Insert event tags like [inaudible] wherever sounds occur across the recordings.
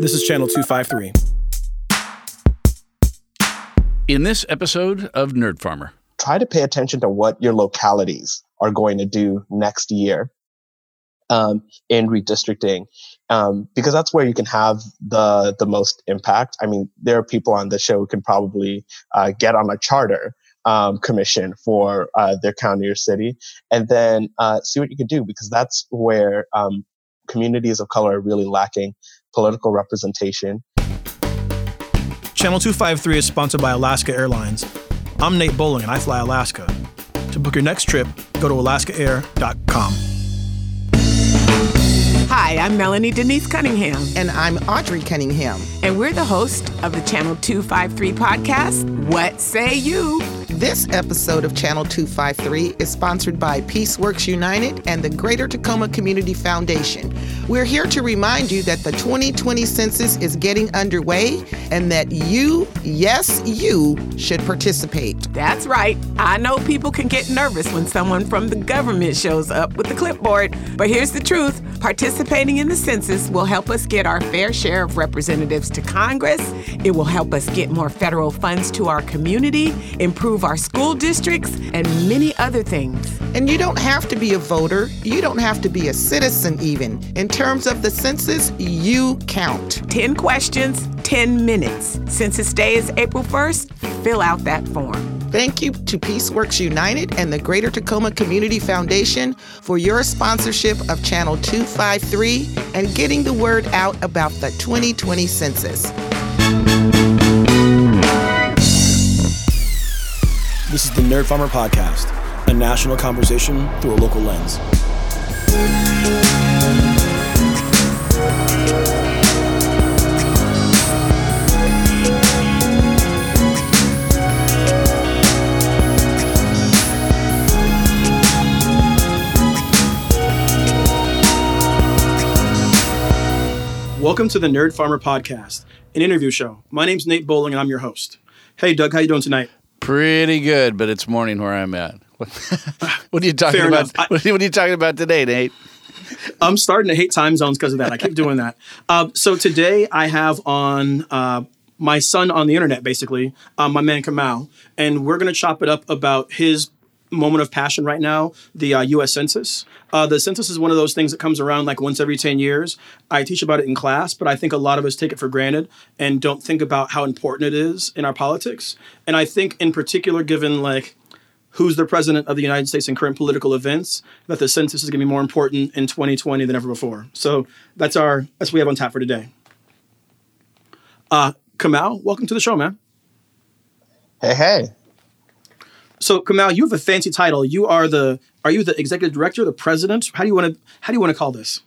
This is Channel 253. In this episode of Nerd Farmer, try to pay attention to what your localities are going to do next year um, in redistricting, um, because that's where you can have the the most impact. I mean, there are people on the show who can probably uh, get on a charter um, commission for uh, their county or city, and then uh, see what you can do because that's where um, communities of color are really lacking political representation. Channel 253 is sponsored by Alaska Airlines. I'm Nate Bowling and I fly Alaska. To book your next trip, go to alaskaair.com. Hi, I'm Melanie Denise Cunningham. And I'm Audrey Cunningham. And we're the host of the Channel 253 podcast, What Say You? This episode of Channel 253 is sponsored by Peaceworks United and the Greater Tacoma Community Foundation. We're here to remind you that the 2020 census is getting underway and that you, yes, you, should participate. That's right. I know people can get nervous when someone from the government shows up with the clipboard, but here's the truth participating in the census will help us get our fair share of representatives to Congress. It will help us get more federal funds to our community, improve our school districts, and many other things. And you don't have to be a voter, you don't have to be a citizen, even. In terms of the census, you count. 10 questions, 10 minutes. Since Census Day is April 1st. Fill out that form. Thank you to Peaceworks United and the Greater Tacoma Community Foundation for your sponsorship of Channel 253 and getting the word out about the 2020 census. This is the Nerd Farmer Podcast, a national conversation through a local lens. Welcome to the Nerd Farmer Podcast, an interview show. My name's Nate Bowling, and I'm your host. Hey, Doug, how you doing tonight? Pretty good, but it's morning where I'm at. [laughs] what are you talking Fair about? I, what, are you talking about today, Nate? I'm starting to hate time zones because of that. I keep doing that. Uh, so today I have on uh, my son on the internet, basically, uh, my man Kamau, and we're going to chop it up about his moment of passion right now, the U.S. Uh, Census. Uh, the census is one of those things that comes around like once every 10 years. I teach about it in class, but I think a lot of us take it for granted and don't think about how important it is in our politics. And I think, in particular, given like who's the president of the United States in current political events, that the census is going to be more important in 2020 than ever before. So that's our that's what we have on tap for today. Uh, Kamau, welcome to the show, man. Hey, hey. So Kamau, you have a fancy title. You are the are you the executive director, the president? How do you want to how do you want to call this?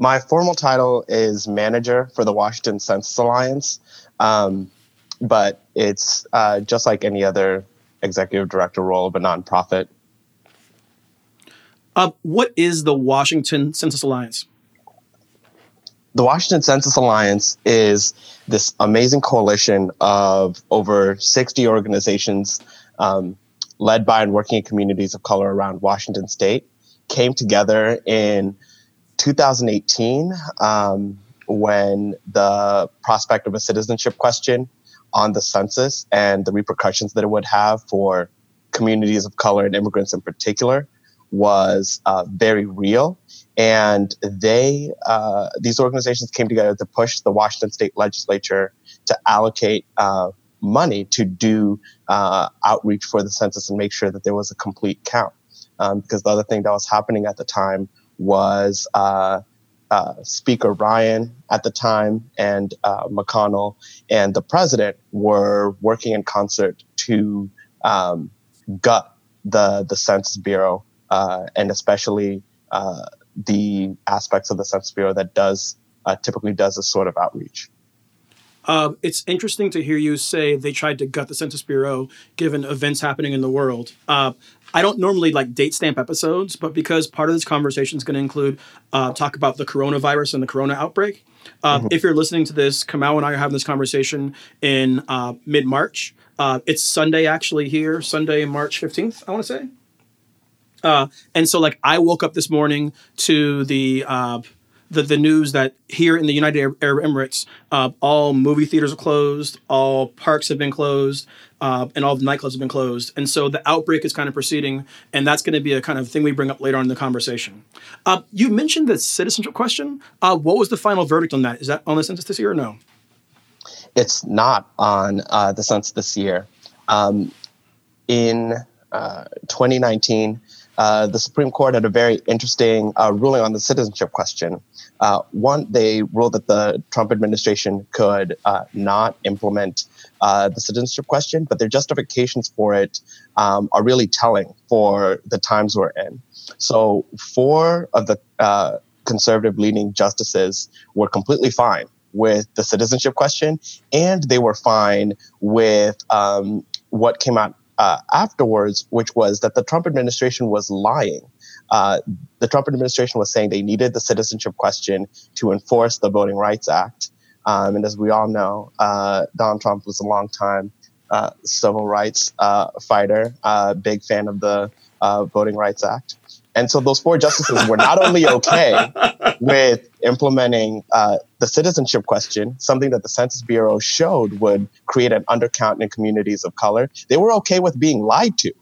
My formal title is manager for the Washington Census Alliance, um, but it's uh, just like any other executive director role of a nonprofit. Uh, what is the Washington Census Alliance? The Washington Census Alliance is this amazing coalition of over 60 organizations um, led by and working in communities of color around Washington state, came together in 2018 um, when the prospect of a citizenship question on the census and the repercussions that it would have for communities of color and immigrants in particular was uh, very real. And they, uh, these organizations came together to push the Washington state legislature to allocate uh, money to do uh, outreach for the census and make sure that there was a complete count. Um, because the other thing that was happening at the time was uh, uh, Speaker Ryan at the time and uh, McConnell and the president were working in concert to um, gut the the Census Bureau uh, and especially uh, the aspects of the Census Bureau that does typically does this sort of outreach. Uh, it's interesting to hear you say they tried to gut the Census Bureau given events happening in the world. Uh, I don't normally like date stamp episodes, but because part of this conversation is going to include uh, talk about the coronavirus and the corona outbreak. Uh, mm-hmm. If you're listening to this, Kamau and I are having this conversation in uh, mid March. Uh, it's Sunday actually here, Sunday, March 15th, I want to say. Uh, and so, like, I woke up this morning to the the, the news that here in the United Arab Emirates, uh, all movie theaters are closed, all parks have been closed, uh, and all the nightclubs have been closed. And so the outbreak is kind of proceeding, and that's going to be a kind of thing we bring up later on in the conversation. Uh, you mentioned the citizenship question. Uh, what was the final verdict on that? Is that on the census this year or no? It's not on uh, the census this year. Um, in uh, 2019, uh, the Supreme Court had a very interesting uh, ruling on the citizenship question. Uh, one, they ruled that the Trump administration could uh, not implement uh, the citizenship question, but their justifications for it um, are really telling for the times we're in. So, four of the conservative leaning justices were completely fine with the citizenship question, and they were fine with um, what came out uh, afterwards, which was that the Trump administration was lying. Uh, the Trump administration was saying they needed the citizenship question to enforce the Voting Rights Act. Um, and as we all know, uh, Donald Trump was a longtime uh, civil rights uh, fighter, uh, big fan of the Voting Rights Act. And so those four justices were not only okay [laughs] with implementing uh, the citizenship question, something that the Census Bureau showed would create an undercount in communities of color, they were okay with being lied to.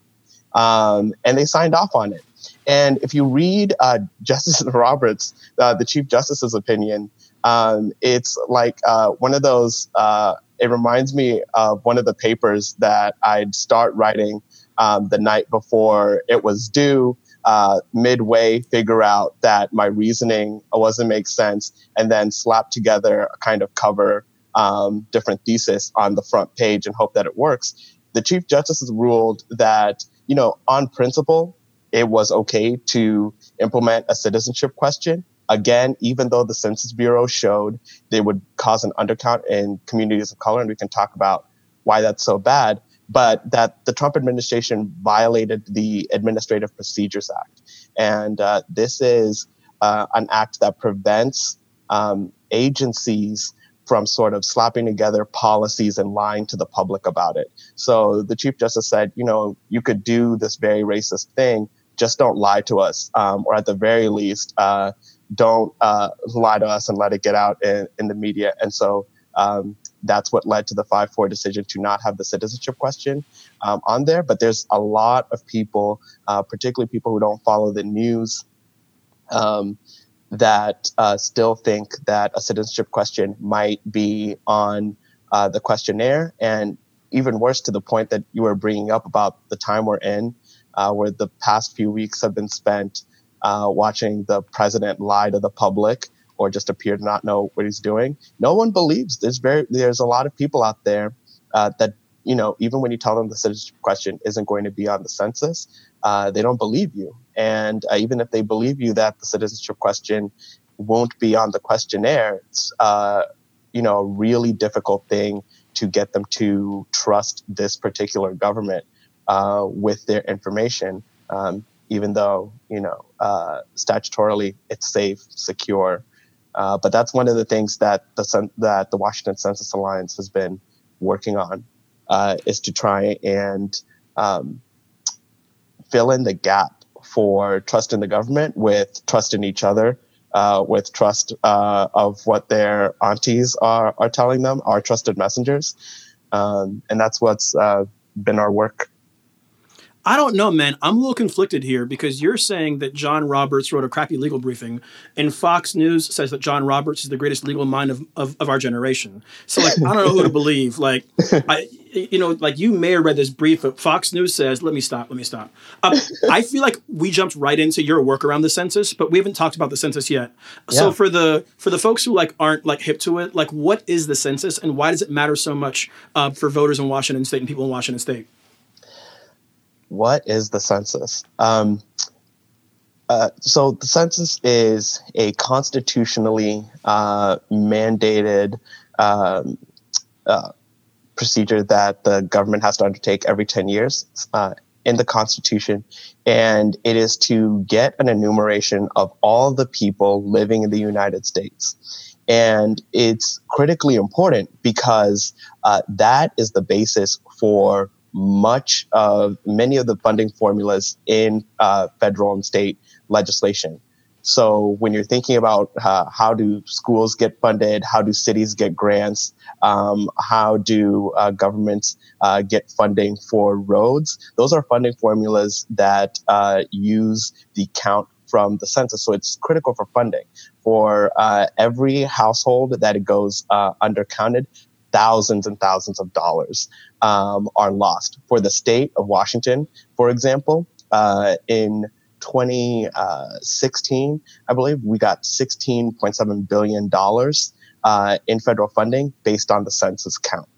Um, and they signed off on it. And if you read uh, [laughs] Justice Roberts, uh, the Chief Justice's opinion, um, it's like uh, one of those, uh, it reminds me of one of the papers that I'd start writing um, the night before it was due uh, midway figure out that my reasoning wasn't make sense and then slap together a kind of cover um, different thesis on the front page and hope that it works. The Chief Justice has ruled that, you know, on principle, it was okay to implement a citizenship question. Again, even though the Census Bureau showed they would cause an undercount in communities of color, and we can talk about why that's so bad but that the Trump administration violated the Administrative Procedures Act. And uh, this is uh, an act that prevents um, agencies from sort of slapping together policies and lying to the public about it. So the Chief Justice said, you know, you could do this very racist thing, just don't lie to us, um, or at the very least, uh, don't uh, lie to us and let it get out in, in the media. And so um, that's what led to the 5 4 decision to not have the citizenship question um, on there. But there's a lot of people, uh, particularly people who don't follow the news, um, that uh, still think that a citizenship question might be on uh, the questionnaire. And even worse, to the point that you were bringing up about the time we're in, uh, where the past few weeks have been spent uh, watching the president lie to the public or just appear to not know what he's doing. No one believes. There's very there's a lot of people out there uh, that you know even when you tell them the citizenship question isn't going to be on the census, uh, they don't believe you. And uh, even if they believe you that the citizenship question won't be on the questionnaire, it's uh, you know a really difficult thing to get them to trust this particular government uh, with their information. Um, even though you know uh, statutorily it's safe, secure, uh, but that's one of the things that the that the Washington Census Alliance has been working on uh, is to try and um, fill in the gap for trust in the government with trust in each other, uh, with trust uh, of what their aunties are are telling them, our trusted messengers, um, and that's what's uh, been our work I don't know, man. I'm a little conflicted here because you're saying that John Roberts wrote a crappy legal briefing, and Fox News says that John Roberts is the greatest legal mind of, of, of our generation. So, like, I don't know who to believe. Like, I, you know, like you may have read this brief, but Fox News says, let me stop, let me stop. Uh, I feel like we jumped right into your work around the census, but we haven't talked about the census yet. Yeah. So for the for the folks who like aren't like hip to it, like what is the census and why does it matter so much uh, for voters in Washington State and people in Washington State? What is the census? Um, uh, so the census is a constitutionally uh, mandated um, uh, procedure that the government has to undertake every 10 years uh, in the Constitution. And it is to get an enumeration of all the people living in the United States. And it's critically important because uh, that is the basis for much of many of the funding formulas in uh, federal and state legislation. So when you're thinking about uh, how do schools get funded, how do cities get grants, um, how do uh, governments uh, get funding for roads, those are funding formulas that uh, use the count from the census. So it's critical for funding. For uh, every household that it goes uh, undercounted, thousands and thousands of dollars um, are lost. For the state of Washington, for example, uh, in 2016, I believe we got $16.7 billion uh, in federal funding based on the census count.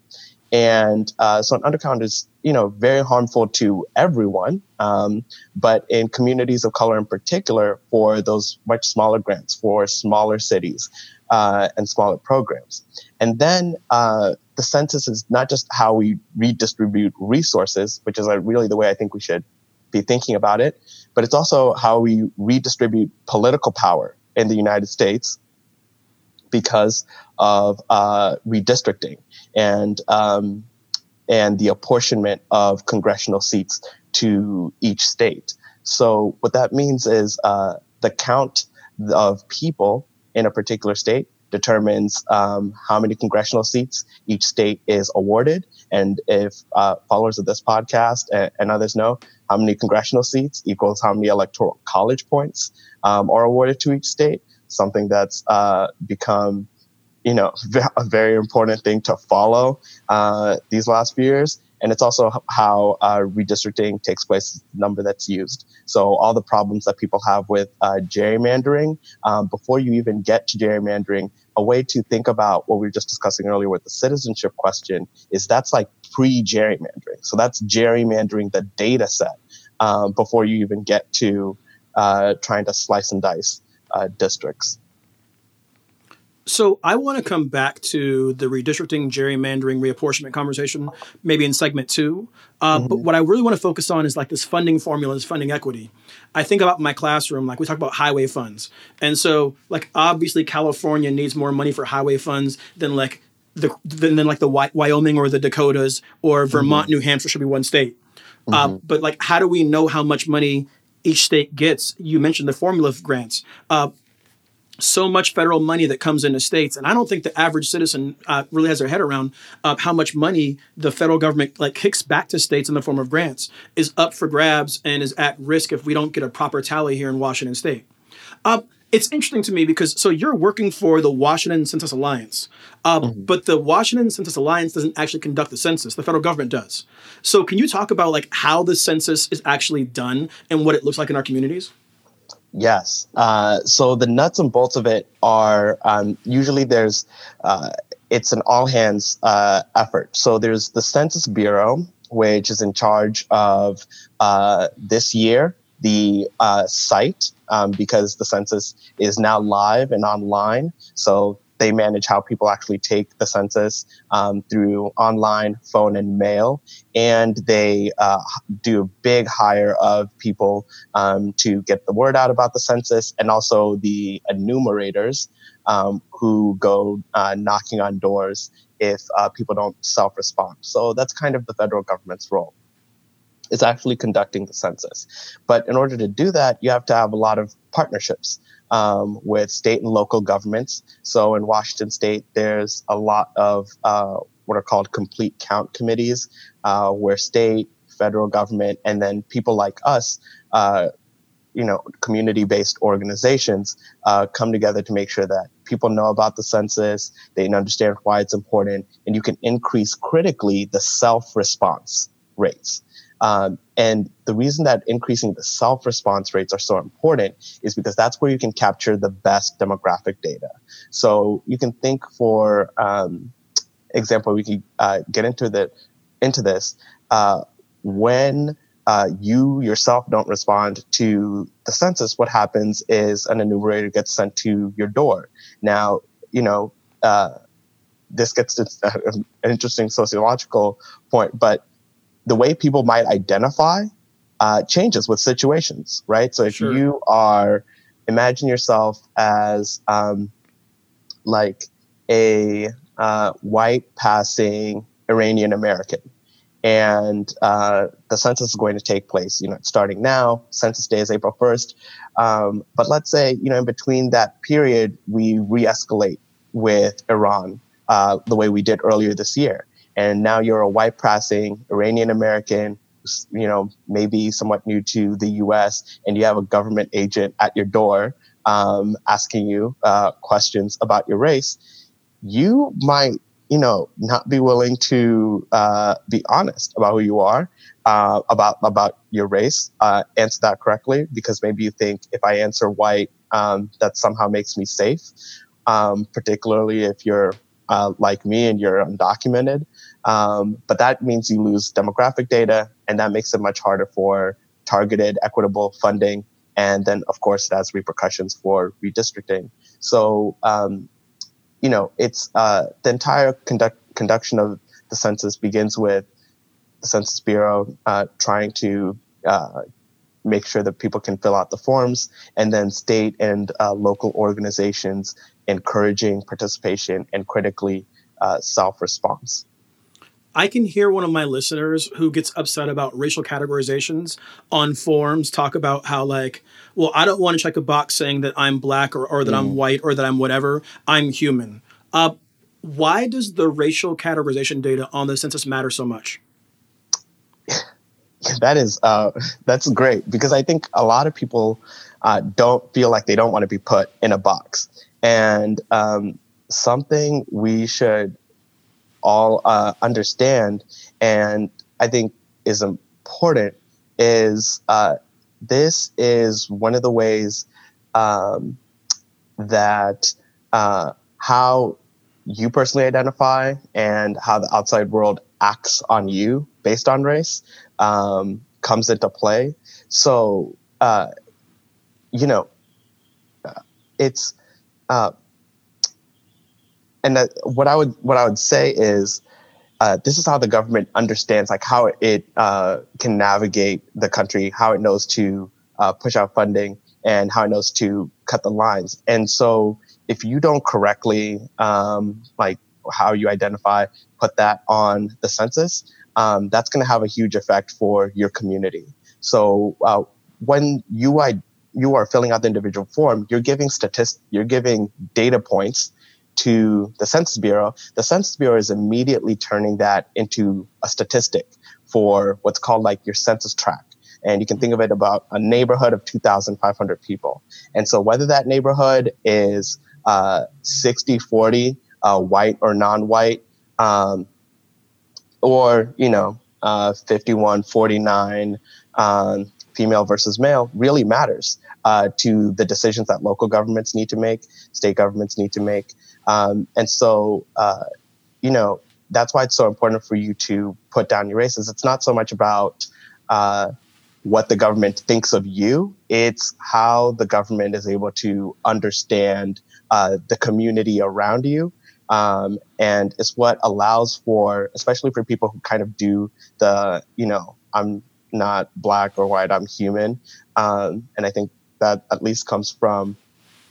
And uh, so an undercount is, you know, very harmful to everyone, um, but in communities of color in particular, for those much smaller grants, for smaller cities uh, and smaller programs. And then uh, the census is not just how we redistribute resources, which is uh, really the way I think we should be thinking about it, but it's also how we redistribute political power in the United States because of uh, redistricting and um, and the apportionment of congressional seats to each state. So what that means is uh, the count of people in a particular state determines um, how many congressional seats each state is awarded. And if uh, followers of this podcast and, and, others know, how many congressional seats equals how many electoral college points um, are awarded to each state, something that's uh, become you know, [laughs] a very important thing to follow uh, these last few years. And it's also how uh, redistricting takes place, the number that's used. So all the problems that people have with uh, gerrymandering, um, before you even get to gerrymandering, a way to think about what we were just discussing earlier with the citizenship question is that's like pre-gerrymandering. So that's gerrymandering the data set um, before you even get to uh, trying to slice and dice uh, districts. So I want to come back to the redistricting, gerrymandering, reapportionment conversation, maybe in segment two. Uh, mm-hmm. But what I really want to focus on is like this funding formula, this funding equity. I think about my classroom, like we talk about highway funds, and so like obviously California needs more money for highway funds than like the than, than like the Wyoming or the Dakotas or Vermont, mm-hmm. New Hampshire should be one state. Uh, mm-hmm. Uh, but like, how do we know how much money each state gets? You mentioned the formula of grants. Uh, so much federal money that comes into states, and I don't think the average citizen uh, really has their head around uh, how much money the federal government like kicks back to states in the form of grants is up for grabs and is at risk if we don't get a proper tally here in Washington State. Uh, it's interesting to me because so you're working for the Washington Census Alliance, uh, mm-hmm. but the Washington Census Alliance doesn't actually conduct the census. The federal government does. So can you talk about like how the census is actually done and what it looks like in our communities? Yes. Uh, so the nuts and bolts of it are um, usually there's uh, it's an all hands uh, effort. So there's the Census Bureau, which is in charge of uh, this year the uh, site um, because the census is now live and online. So they manage how people actually take the census um, through online, phone, and mail. And they uh, do a big hire of people um, to get the word out about the census and also the enumerators um, who go uh, knocking on doors if uh, people don't self respond. So that's kind of the federal government's role is actually conducting the census. But in order to do that, you have to have a lot of partnerships um, with state and local governments. So in Washington state, there's a lot of uh, what are called complete count committees, uh, where state, federal government, and then people like us, uh, you know, community-based organizations uh, come together to make sure that people know about the census, they understand why it's important, and you can increase critically the self-response rates. Um, and the reason that increasing the self response rates are so important is because that's where you can capture the best demographic data. So you can think, for um, example, we can uh, get into the into this uh, when uh, you yourself don't respond to the census. What happens is an enumerator gets sent to your door. Now, you know, uh, this gets to [laughs] an interesting sociological point, but the way people might identify uh, changes with situations, right? So if sure. you are, imagine yourself as um, like a uh, white passing Iranian American, and uh, the census is going to take place. You know, starting now. Census day is April first. Um, but let's say you know in between that period we re-escalate with Iran uh, the way we did earlier this year, and now you're a white passing Iranian American. You know, maybe somewhat new to the U.S., and you have a government agent at your door um, asking you uh, questions about your race. You might you know, not be willing to uh, be honest about who you are, uh, about about your race, uh, answer that correctly, because maybe you think if I answer white, um, that somehow makes me safe. Um, particularly if you're uh, like me and you're undocumented, um, but that means you lose demographic data, and that makes it much harder for targeted, equitable funding. And then, of course, it has repercussions for redistricting. So, um, you know, it's uh, the entire conduct, conduction of the census begins with the Census Bureau uh, trying to uh, make sure that people can fill out the forms, and then state and uh, local organizations encouraging participation and critically uh, self response. I can hear one of my listeners who gets upset about racial categorizations on forums talk about how, like, well, I don't want to check a box saying that I'm black or, or that mm. I'm white or that I'm whatever. I'm human. Uh, why does the racial categorization data on the census matter so much? That is uh, that's great because I think a lot of people uh, don't feel like they don't want to be put in a box, and um, something we should all uh, understand, and I think is important, is uh, this is one of the ways um, that uh, how you personally identify and how the outside world acts on you based on race um, comes into play. So, uh, you know, it's uh, and that, what I would what I would say is uh, this is how the government understands like how it uh, can navigate the country, how it knows to uh, push out funding, and how it knows to cut the lines. And so, if you don't correctly um, like how you identify, put that on the census, um, that's going to have a huge effect for your community. So uh, when you I, you are filling out the individual form, you're giving statistics, you're giving data points to the Census Bureau, the Census Bureau is immediately turning that into a statistic for what's called like your census tract. And you can think of it about a neighborhood of 2,500 people. And so whether that neighborhood is uh, 60, 40, uh, white or non-white, um, or, you know, uh, 51, 49, um, female versus male really matters uh, to the decisions that local governments need to make, state governments need to make. Um, and so, uh, you know, that's why it's so important for you to put down your races. It's not so much about uh, what the government thinks of you, it's how the government is able to understand uh, the community around you. Um, and it's what allows for, especially for people who kind of do the, you know, I'm not black or white, I'm human. Um, and I think that at least comes from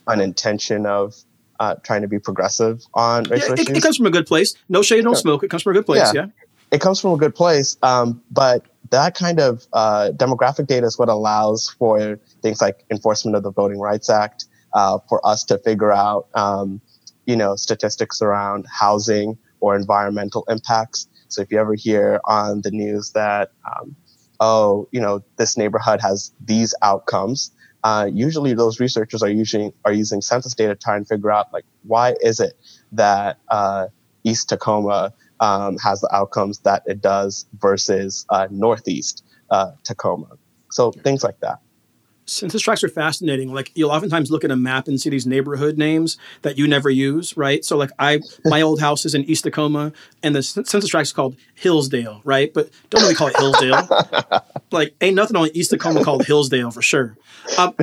an intention of uh, trying to be progressive on racial yeah, it, issues. It comes from a good place. No shade, no smoke. It comes from a good place. Yeah. yeah. It comes from a good place. Um, but that kind of uh, demographic data is what allows for things like enforcement of the Voting Rights Act, uh, for us to figure out, um, you know, statistics around housing or environmental impacts. So if you ever hear on the news that, um, oh, you know, this neighborhood has these outcomes, uh, usually those researchers are using are using census data to try and figure out like why is it that uh, East Tacoma um, has the outcomes that it does versus uh, Northeast uh, Tacoma. So things like that. Census tracts are fascinating. Like you'll oftentimes look at a map and see these neighborhood names that you never use, right? So like I, my old house is in East Tacoma, and the census tract is called Hillsdale, right? But don't really call it Hillsdale. [laughs] like ain't nothing on East Tacoma called Hillsdale for sure. Um,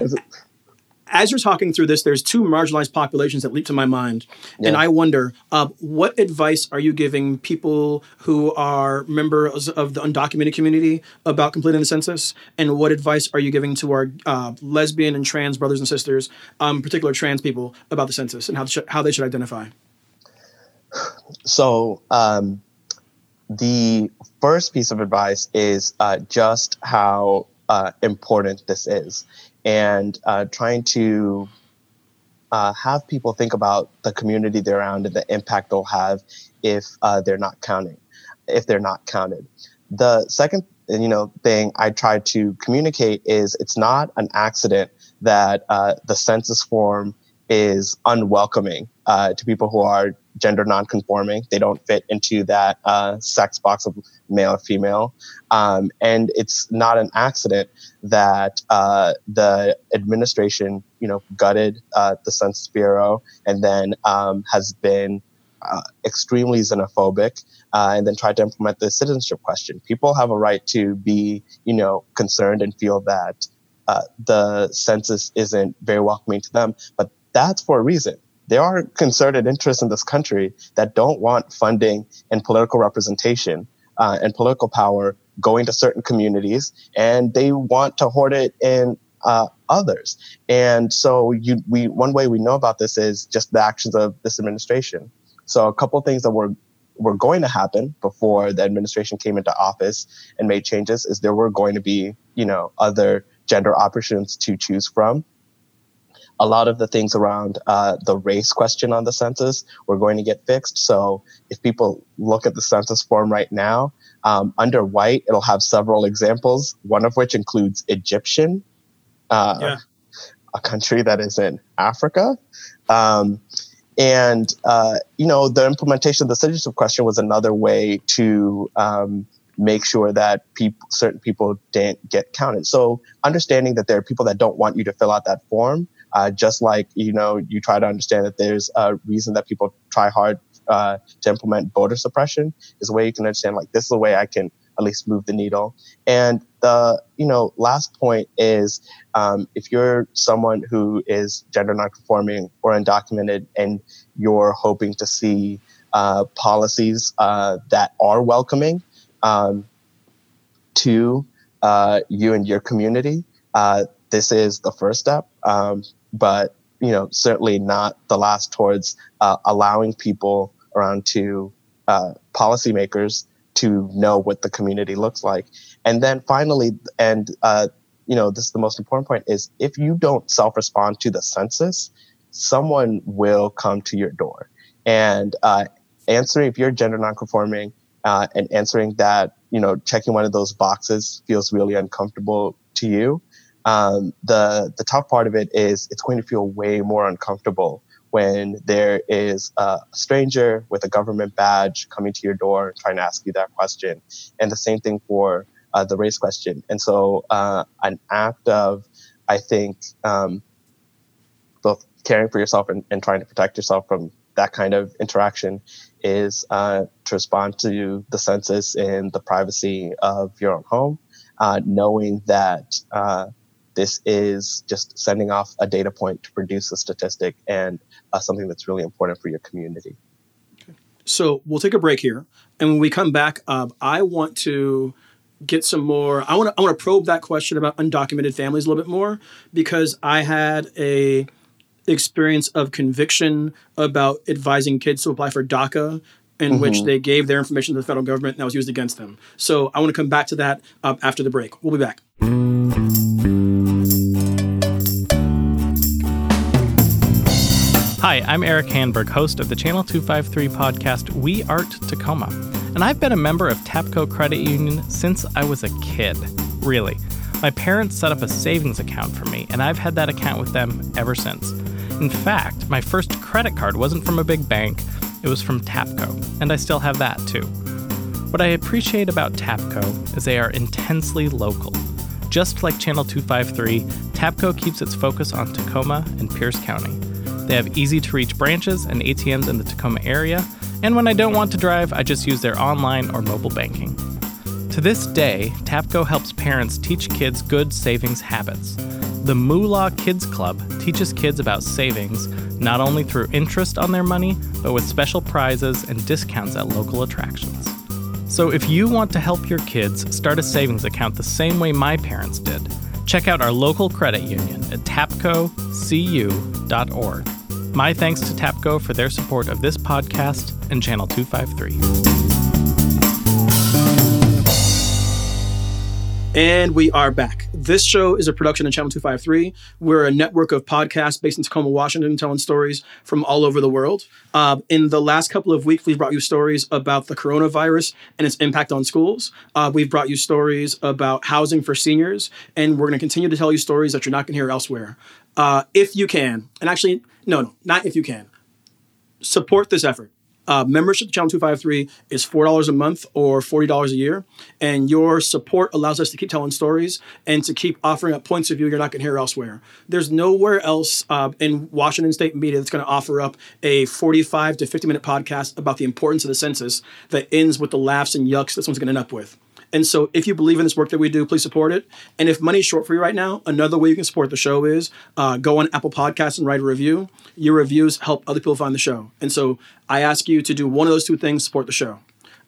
as you're talking through this, there's two marginalized populations that leap to my mind, yeah. and I wonder, uh, what advice are you giving people who are members of the undocumented community about completing the census, and what advice are you giving to our uh, lesbian and trans brothers and sisters, um, particular trans people, about the census and how sh- how they should identify? So, um, the first piece of advice is uh, just how uh, important this is and uh, trying to uh, have people think about the community they're around and the impact they'll have if uh, they're not counting, if they're not counted. The second, you know, thing I try to communicate is it's not an accident that uh, the census form is unwelcoming uh, to people who are gender nonconforming. They don't fit into that uh, sex box of male or female. Um, and it's not an accident that uh, the administration, you know, gutted uh, the Census Bureau and then um, has been uh, extremely xenophobic uh, and then tried to implement the citizenship question. People have a right to be, you know, concerned and feel that uh, the census isn't very welcoming to them, but that's for a reason there are concerted interests in this country that don't want funding and political representation uh, and political power going to certain communities, and they want to hoard it in uh, others. And so, you, we one way we know about this is just the actions of this administration. So, a couple things that were were going to happen before the administration came into office and made changes is there were going to be, you know, other gender options to choose from a lot of the things around uh, the race question on the census were going to get fixed. So if people look at the census form right now, um, under white, it'll have several examples, one of which includes Egyptian, uh, yeah. a country that is in Africa. Um, and, uh, you know, the implementation of the citizenship question was another way to um, make sure that people, certain people didn't get counted. So understanding that there are people that don't want you to fill out that form uh, just like you know, you try to understand that there's a reason that people try hard uh, to implement voter suppression is a way you can understand like this is a way I can at least move the needle. And the you know last point is um, if you're someone who is gender nonconforming or undocumented and you're hoping to see uh, policies uh, that are welcoming um, to uh, you and your community, uh, this is the first step. Um, but you know certainly not the last towards uh, allowing people around to uh, policymakers to know what the community looks like and then finally and uh, you know this is the most important point is if you don't self-respond to the census someone will come to your door and uh, answering if you're gender nonconforming uh, and answering that you know checking one of those boxes feels really uncomfortable to you um, the the tough part of it is it's going to feel way more uncomfortable when there is a stranger with a government badge coming to your door trying to ask you that question, and the same thing for uh, the race question. And so, uh, an act of, I think, um, both caring for yourself and, and, trying to protect yourself from that kind of interaction is uh, to respond to the census in the privacy of your own home, uh, knowing that uh, this is just sending off a data point to produce a statistic and uh, something that's really important for your community. So we'll take a break here, and when we come back, uh, I want to get some more. I want to I want to probe that question about undocumented families a little bit more because I had a experience of conviction about advising kids to apply for DACA in mm-hmm. which they gave their information to the federal government and that was used against them. So I want to come back to that uh, after the break. We'll be back. Hi, I'm Erik Hanberg, host of the Channel 253 podcast We Art Tacoma. And I've been a member of TAPCO Credit Union since I was a kid. Really. My parents set up a savings account for me, and I've had that account with them ever since. In fact, my first credit card wasn't from a big bank, it was from TAPCO, and I still have that too. What I appreciate about TAPCO is they are intensely local. Just like Channel 253, TAPCO keeps its focus on Tacoma and Pierce County. They have easy to reach branches and ATMs in the Tacoma area, and when I don't want to drive, I just use their online or mobile banking. To this day, TAPCO helps parents teach kids good savings habits. The Moolah Kids Club teaches kids about savings not only through interest on their money, but with special prizes and discounts at local attractions. So if you want to help your kids start a savings account the same way my parents did, check out our local credit union at tapcocu.org. My thanks to TAPCO for their support of this podcast and Channel 253. And we are back. This show is a production of Channel 253. We're a network of podcasts based in Tacoma, Washington, telling stories from all over the world. Uh, in the last couple of weeks, we've brought you stories about the coronavirus and its impact on schools. Uh, we've brought you stories about housing for seniors, and we're going to continue to tell you stories that you're not going to hear elsewhere. Uh, if you can, and actually, no, no, not if you can, support this effort. Uh, membership to Channel 253 is $4 a month or $40 a year. And your support allows us to keep telling stories and to keep offering up points of view you're not going to hear elsewhere. There's nowhere else uh, in Washington state media that's going to offer up a 45 to 50 minute podcast about the importance of the census that ends with the laughs and yucks this one's going to end up with. And so if you believe in this work that we do, please support it. And if money's short for you right now, another way you can support the show is uh, go on Apple Podcasts and write a review. Your reviews help other people find the show. And so I ask you to do one of those two things, support the show.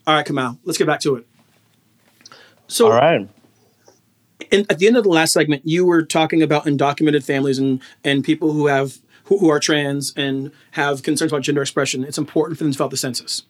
All right, Kamau, let's get back to it. So, all right. And at the end of the last segment, you were talking about undocumented families and, and people who have who, who are trans and have concerns about gender expression. It's important for them to fill out the census.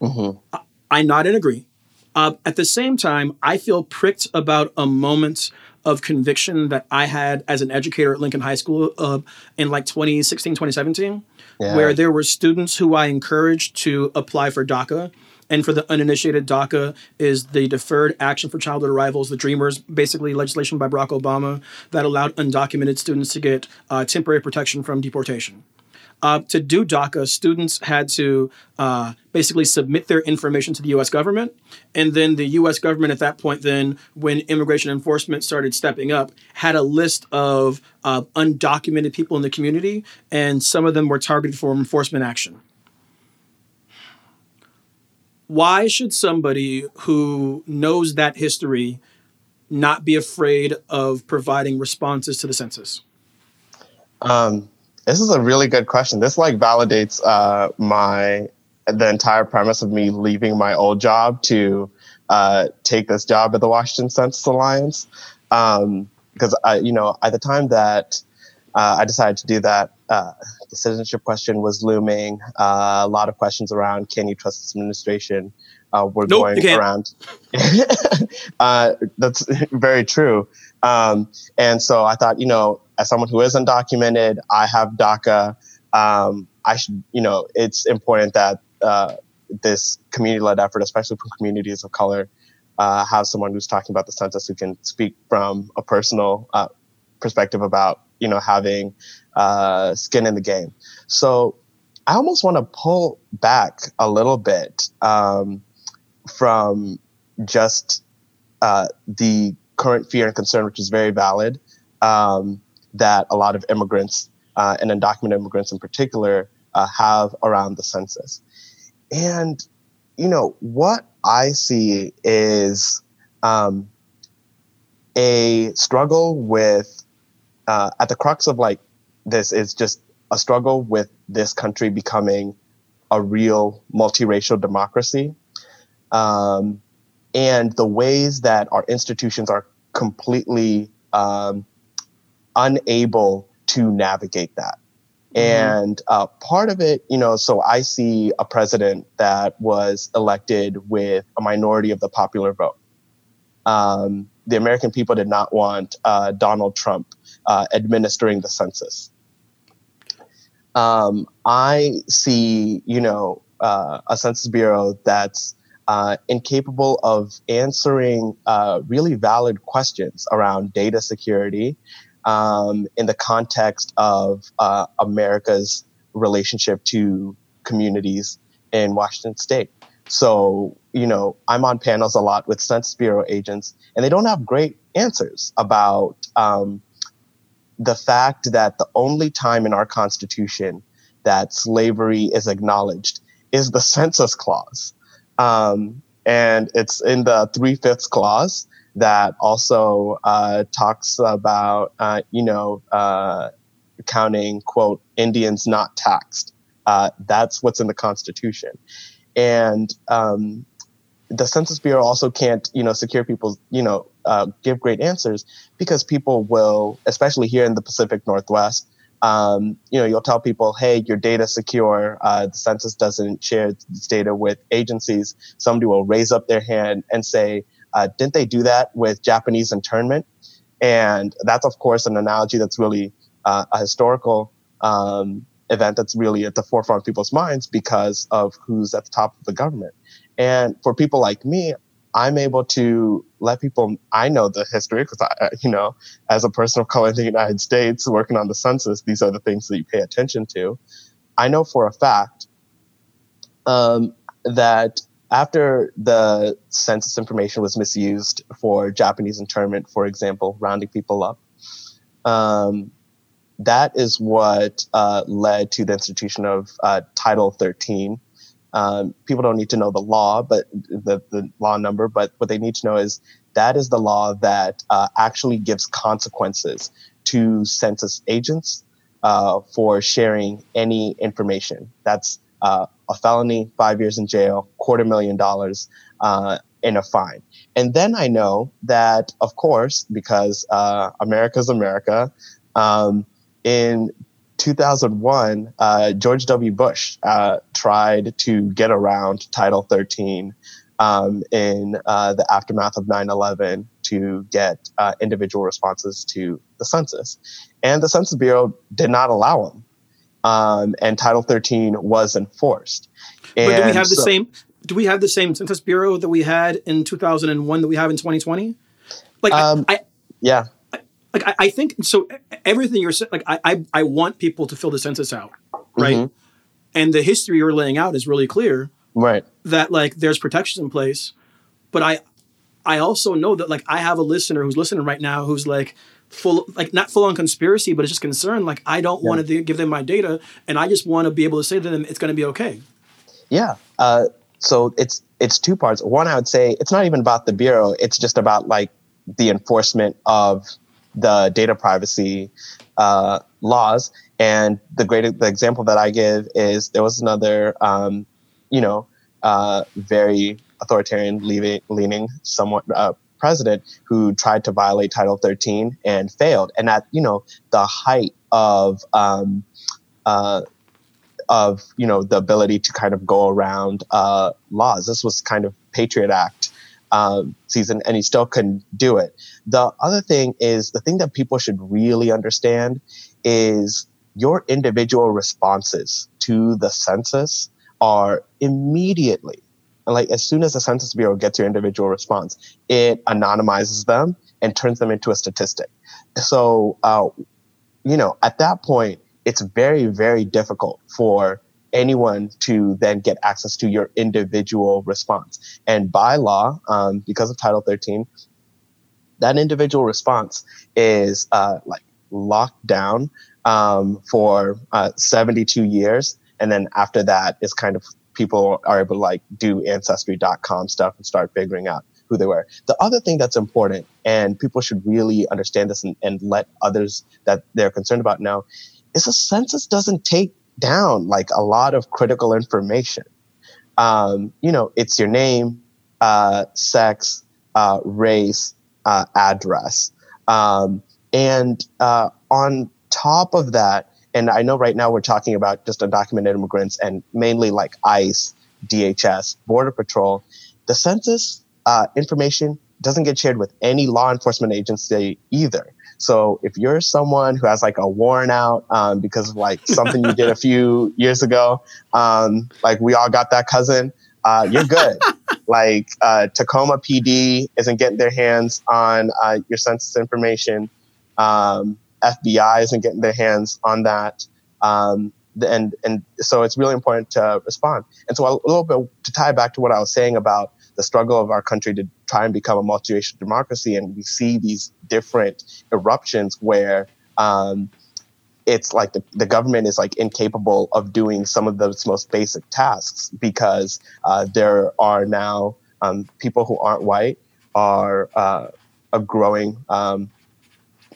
Mm-hmm. I, I nod and agree. Uh, at the same time, I feel pricked about a moment of conviction that I had as an educator at Lincoln High School uh, in like 2016, 2017, yeah. where there were students who I encouraged to apply for DACA. And for the uninitiated, DACA is the Deferred Action for Childhood Arrivals, the Dreamers, basically legislation by Barack Obama that allowed undocumented students to get uh, temporary protection from deportation. Uh, to do DACA, students had to uh, basically submit their information to the U.S. government, and then the U.S. government at that point, then when immigration enforcement started stepping up, had a list of uh, undocumented people in the community, and some of them were targeted for enforcement action. Why should somebody who knows that history not be afraid of providing responses to the census? Um, this is a really good question. This like validates uh, my the entire premise of me leaving my old job to uh, take this job at the Washington Census Alliance. Because um, I, you know, at the time that uh, I decided to do that, uh, the citizenship question was looming. Uh, a lot of questions around can you trust this administration uh, were nope, going around. [laughs] Uh, that's [laughs] very true. Um, and so I thought, you know, as someone who is undocumented, I have DACA. Um, I should, you know, it's important that uh, this community-led effort, especially from communities of color, uh, have someone who's talking about the census who can speak from a personal uh, perspective about, you know, having uh, skin in the game. So I almost want to pull back a little bit um, from just uh, the current fear and concern, which is very valid. Um, that a lot of immigrants uh, and undocumented immigrants in particular uh, have around the census. And, you know, what I see is um, a struggle with, uh, at the crux of like this, is just a struggle with this country becoming a real multiracial democracy. Um, and the ways that our institutions are completely um, unable to navigate that. Mm-hmm. And uh, part of it, you know, so I see a president that was elected with a minority of the popular vote. Um, the American people did not want uh, Donald Trump uh, administering the census. Um, I see, you know, uh, a Census Bureau that's uh, incapable of answering uh, really valid questions around data security, um, in the context of uh, America's relationship to communities in Washington state. So, you know, I'm on panels a lot with Census Bureau agents, and they don't have great answers about um, the fact that the only time in our Constitution that slavery is acknowledged is the [laughs] Census Clause. Um, and it's in the three fifths clause that also uh, talks about, uh, you know, uh, counting, quote, Indians not taxed. Uh, that's what's in the Constitution. And um, the Census Bureau also can't, you know, secure people's, you know, uh, give great answers because people will, especially here in the Pacific Northwest, um, you know, you'll tell people, hey, your data secure. Uh, the census doesn't share this data with agencies. Somebody will raise up their hand and say, Uh, didn't they do that with Japanese internment? And that's, of course, an analogy that's really uh, a historical um, event that's really at the forefront of people's minds because of who's at the top of the government. And for people like me, I'm able to let people, I know the history because I, you know, as a person of color in the United States working on the census, these are the things that you pay attention to. I know for a fact um, that after the census information was misused for Japanese internment, for example, rounding people up, um, that is what uh, led to the institution of uh, Title 13. Um, people don't need to know the law, but the, the law number, but what they need to know is that is the law that uh, actually gives consequences to census agents uh, for sharing any information. That's uh, a felony, five years in jail, quarter million dollars uh, in a fine. And then I know that, of course, because America's America, um, in 2001, uh, George W. Bush uh, tried to get around Title 13 um, in uh, the aftermath of 9 11 to get uh, individual responses to the census. And the Census Bureau did not allow them. Um, and Title 13 was enforced. And but do we have the so, same? Do we have the same Census Bureau that we had in 2001 that we have in 2020? Like, um, I, I, yeah, like I, I, think so everything you're saying like I, I, I want people to fill the census out right? Mm-hmm. and the history you're laying out is really clear right. that like there's protections in place. But i i also know that like i have a listener who's listening right now who's like full like not full on conspiracy but it's just concerned like i don't yeah. want to give them my data and i just want to be able to say to them it's going to be okay. Yeah uh, so it's it's two parts. One i would say it's not even about the bureau. It's just about like the enforcement of the data privacy uh, laws. And the great the example that I give is there was another, um, you know, uh, very authoritarian leaving, leaning, somewhat uh, president who tried to violate Title 13 and failed. And at you know the height of um, uh, of you know the ability to kind of go around uh, laws. This was kind of Patriot Act um, season, and he still couldn't do it. The other thing is the thing that people should really understand is your individual responses to the census are immediately like as soon as the census bureau gets your individual response it anonymizes them and turns them into a statistic so uh, you know at that point it's very very difficult for anyone to then get access to your individual response. And by law, um, because of Title 13, that individual response is uh, like locked down um, for uh, 72 years. And then after that is kind of people are able to like do ancestry.com stuff and start figuring out who they were. The other thing that's important, and people should really understand this and, and let others that they're concerned about know, is a census doesn't take down like a lot of critical information. Um, you know, it's your name, uh, sex, uh, race, uh, address. Um, and uh, on top of that, and I know right now we're talking about just undocumented immigrants and mainly like ICE, DHS, Border Patrol. The census uh, information doesn't get shared with any law enforcement agency either. So if you're someone who has like a warrant out um, because of like something you did a [laughs] few years ago, um, like we all got that cousin, uh, you're good. [laughs] like uh, Tacoma PD isn't getting their hands on uh, your census information. Um, FBI isn't getting their hands on that. Um, and and so it's really important to respond. And so a little bit to tie back to what I was saying about the struggle of our country to try and become a multiracial democracy, and we see these different eruptions where um, it's like the, the government is like incapable of doing some of those most basic tasks because uh, there are now um, people who aren't white are uh, a growing um,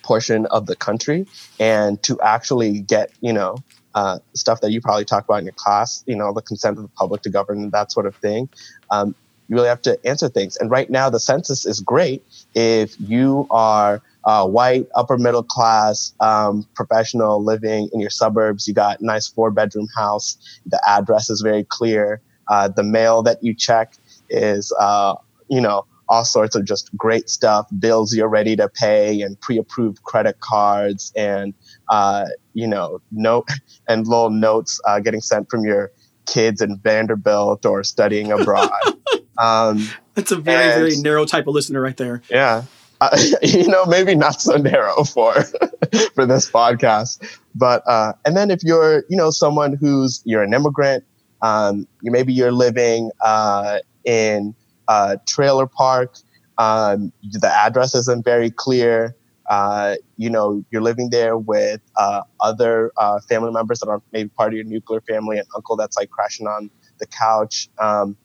portion of the country, and to actually get you know uh, stuff that you probably talk about in your class, you know, the consent of the public to govern, that sort of thing. Um, you really have to answer things. And right now, the census is great if you are uh, white, upper middle class, um, professional living in your suburbs. You got nice four bedroom house. The address is very clear. Uh, the mail that you check is, uh, you know, all sorts of just great stuff, bills you're ready to pay, and pre-approved credit cards, and uh, you know, note [laughs] and little notes uh, getting sent from your kids in Vanderbilt or studying abroad. [laughs] um, That's a very and, very narrow type of listener right there. Yeah, uh, [laughs] you know, maybe not so narrow for [laughs] for this podcast, but uh, and then if you're you know someone who's you're an immigrant, um, you maybe you're living uh, in a trailer park, um, the address isn't very clear. Uh, you know, you're living there with uh, other uh, family members that are maybe part of your nuclear family, an uncle that's like crashing on the couch, um,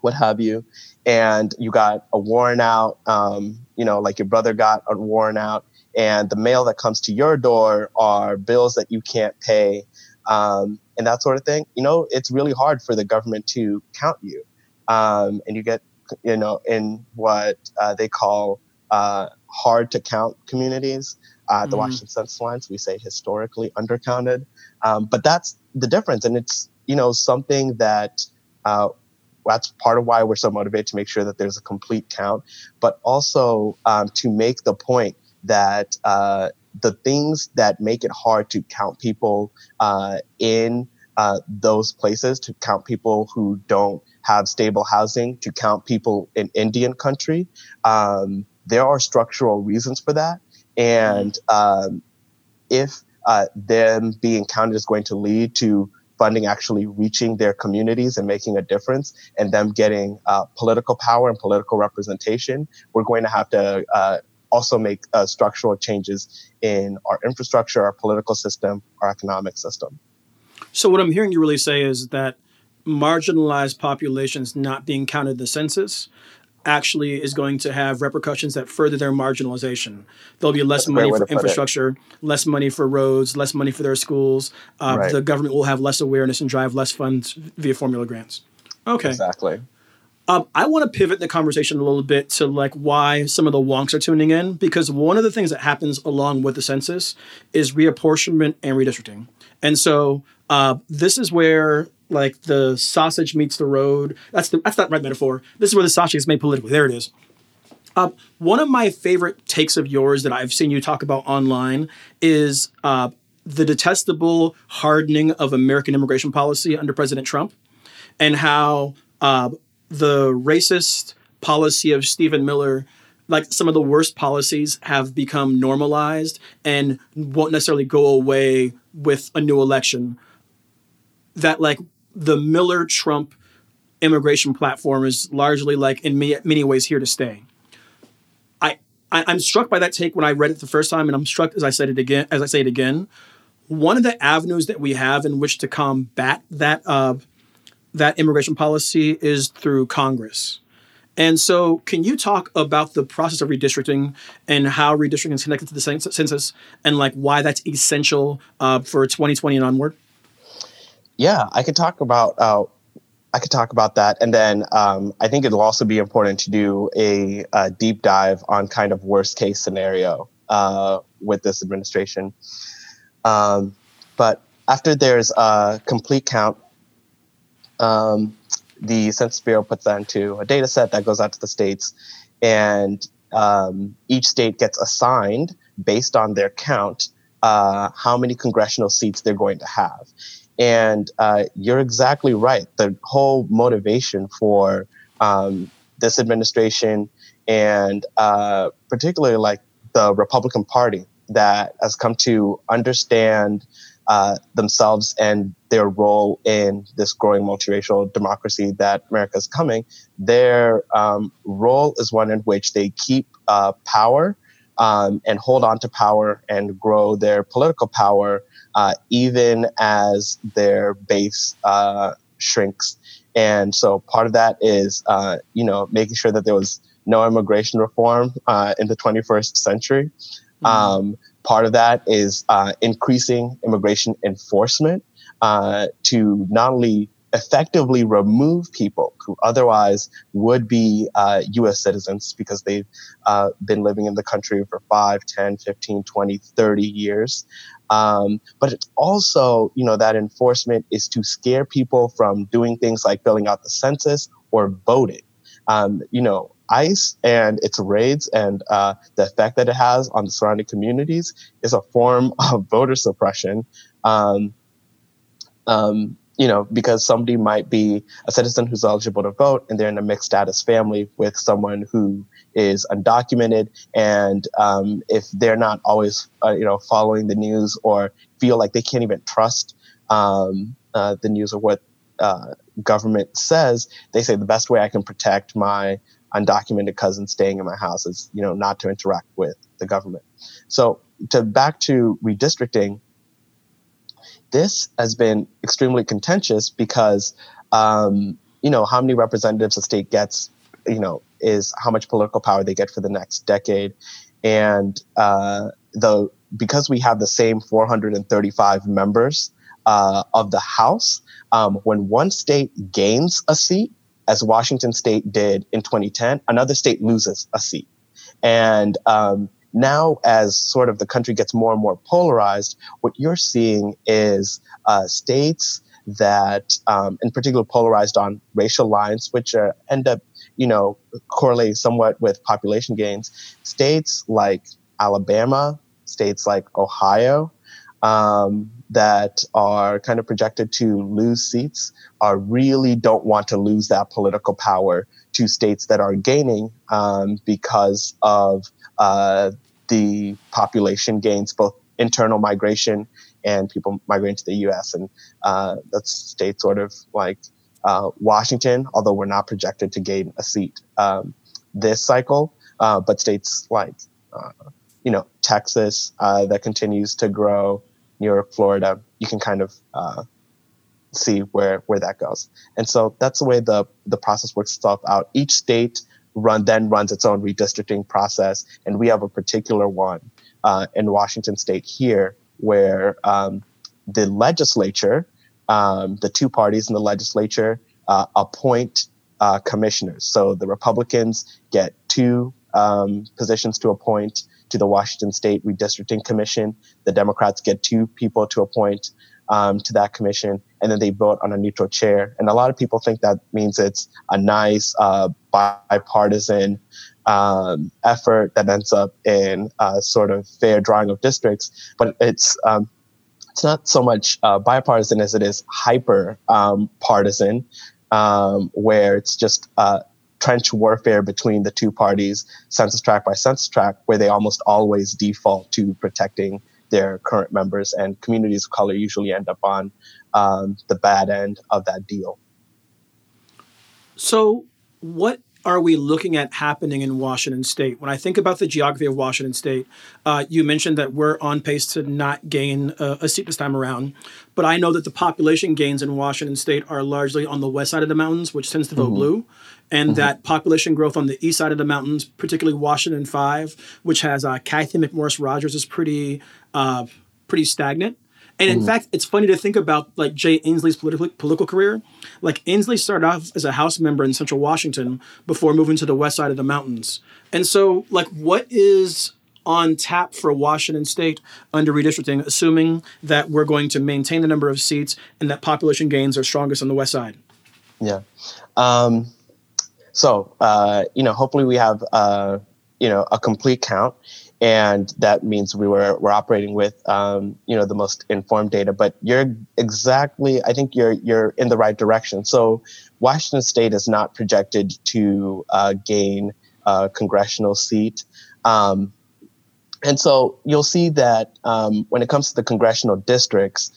what have you, and you got a warrant out, um, you know, like your brother got a warrant out, and the mail that comes to your door are bills that you can't pay, um, and that sort of thing. You know, it's really hard for the government to count you, um, and you get, you know, in what uh, they call uh, hard to count communities. Uh, the mm. Washington Census Alliance, we say historically undercounted. Um, but that's the difference. And it's, you know, something that uh, that's part of why we're so motivated to make sure that there's a complete count, but also um, to make the point that uh, the things that make it hard to count people uh, in uh, those places, to count people who don't have stable housing, to count people in Indian country, um, there are structural reasons for that. And um, if uh, them being counted is going to lead to funding actually reaching their communities and making a difference and them getting uh, political power and political representation, we're going to have to uh, also make uh, structural changes in our infrastructure, our political system, our economic system. So, what I'm hearing you really say is that marginalized populations not being counted the census actually is going to have repercussions that further their marginalization. There'll be less money for infrastructure, less money for roads, less money for their schools. Uh, right. The government will have less awareness and drive less funds via formula grants. Okay. Exactly. Um, I want to pivot the conversation a little bit to like why some of the wonks are tuning in because one of the things that happens along with the census is reapportionment and redistricting. And so uh, this is where like the sausage meets the road. That's the that's not right metaphor. This is where the sausage is made politically. There it is. Uh, one of my favorite takes of yours that I've seen you talk about online is uh, the detestable hardening of American immigration policy under President Trump, and how uh, the racist policy of Stephen Miller, like some of the worst policies, have become normalized and won't necessarily go away with a new election. That like the Miller Trump immigration platform is largely like in many many ways here to stay. I, I am struck by that take when I read it the first time, and I'm struck as I said it again as I say it again. One of the avenues that we have in which to combat that uh, that immigration policy is through Congress. And so, can you talk about the process of redistricting and how redistricting is connected to the census, and like why that's essential uh, for 2020 and onward? Yeah, I could talk about uh, I could talk about that, and then um, I think it'll also be important to do a, a, deep dive on kind of worst case scenario uh, with this administration. Um, but after there's a complete count, um, the Census Bureau puts that into a data set that goes out to the states, and um, each state gets assigned based on their count uh, how many congressional seats they're going to have. And uh, you're exactly right. The whole motivation for um, this administration and uh, particularly like the Republican Party that has come to understand uh, themselves and their role in this growing multiracial democracy that America is coming, their um, role is one in which they keep uh, power um, and hold on to power and grow their political power uh, even as their base uh, shrinks. And so part of that is, uh, you know, making sure that there was no immigration reform uh, in the 21st century. Mm-hmm. Um, part of that is uh, increasing immigration enforcement uh, to not only effectively remove people who otherwise would be uh, US citizens because they've uh, been living in the country for 5, 10, 15, 20, 30 years. Um, but it's also, you know, that enforcement is to scare people from doing things like filling out the census or voting. Um, you know, ICE and its raids and uh, the effect that it has on the surrounding communities is a form [laughs] of voter suppression. Um, um, you know, because somebody might be a citizen who's eligible to vote and they're in a mixed status family with someone who is undocumented. And um, if they're not always, uh, you know, following the news or feel like they can't even trust um, uh, the news or what uh, government says, they say the best way I can protect my undocumented cousin staying in my house is, you know, not to interact with the government. So to back to redistricting, this has been extremely contentious because, um, you know, how many representatives a state gets, you know, is how much political power they get for the next decade. And uh, the because we have the same 435 members uh, of the House, um, when one state gains a seat, as Washington State did in 2010, another state loses a seat. And um, now, as sort of the country gets more and more polarized, what you're seeing is uh, states that, um, in particular, polarized on racial lines, which end up, you know, correlating somewhat with population gains. States like Alabama, states like Ohio, um, that are kind of projected to lose seats are really don't want to lose that political power to states that are gaining um, because of uh, the population gains, both internal migration and people migrating to the U.S. And uh, that's states sort of like uh, Washington, although we're not projected to gain a seat um, this cycle, uh, but states like uh, you know Texas uh, that continues to grow, New York, Florida, you can kind of see where where that goes. And so that's the way the the process works itself out. Each state run then runs its own redistricting process, and we have a particular one uh, in Washington State here where um, the legislature, um, the two parties in the legislature, uh, appoint uh, commissioners. So the Republicans get two um, positions to appoint to the Washington State Redistricting Commission. The Democrats get two people to appoint um, to that commission, and then they vote on a neutral chair. And a lot of people think that means it's a nice uh, bipartisan um, effort that ends up in a sort of fair drawing of districts, but it's um, it's not so much uh, bipartisan as it is hyper um, partisan, um, where it's just uh, trench warfare between the two parties, census tract by census tract, where they almost always default to protecting their current members, and communities of color usually end up on um, the bad end of that deal. So, what are we looking at happening in Washington State? When I think about the geography of Washington State, uh, you mentioned that we're on pace to not gain a, a, seat this time around, but I know that the population gains in Washington State are largely on the west side of the mountains, which tends to vote mm-hmm. blue, and mm-hmm. that population growth on the east side of the mountains, particularly Washington Five, which has uh, Cathy McMorris Rodgers, is pretty uh, pretty stagnant. And in mm. fact, it's funny to think about like Jay Inslee's political political career. Like Inslee started off as a House member in Central Washington before moving to the west side of the mountains. And so, like, what is on tap for Washington State under redistricting, assuming that we're going to maintain the number of seats and that population gains are strongest on the west side? Yeah. Um, so, uh, you know, hopefully we have, uh, you know, a complete count and that means we were we're operating with um, you know the most informed data. But you're exactly, I think you're you're in the right direction. So Washington State is not projected to uh, gain a congressional seat. Um, and so you'll see that um, when it comes to the congressional districts,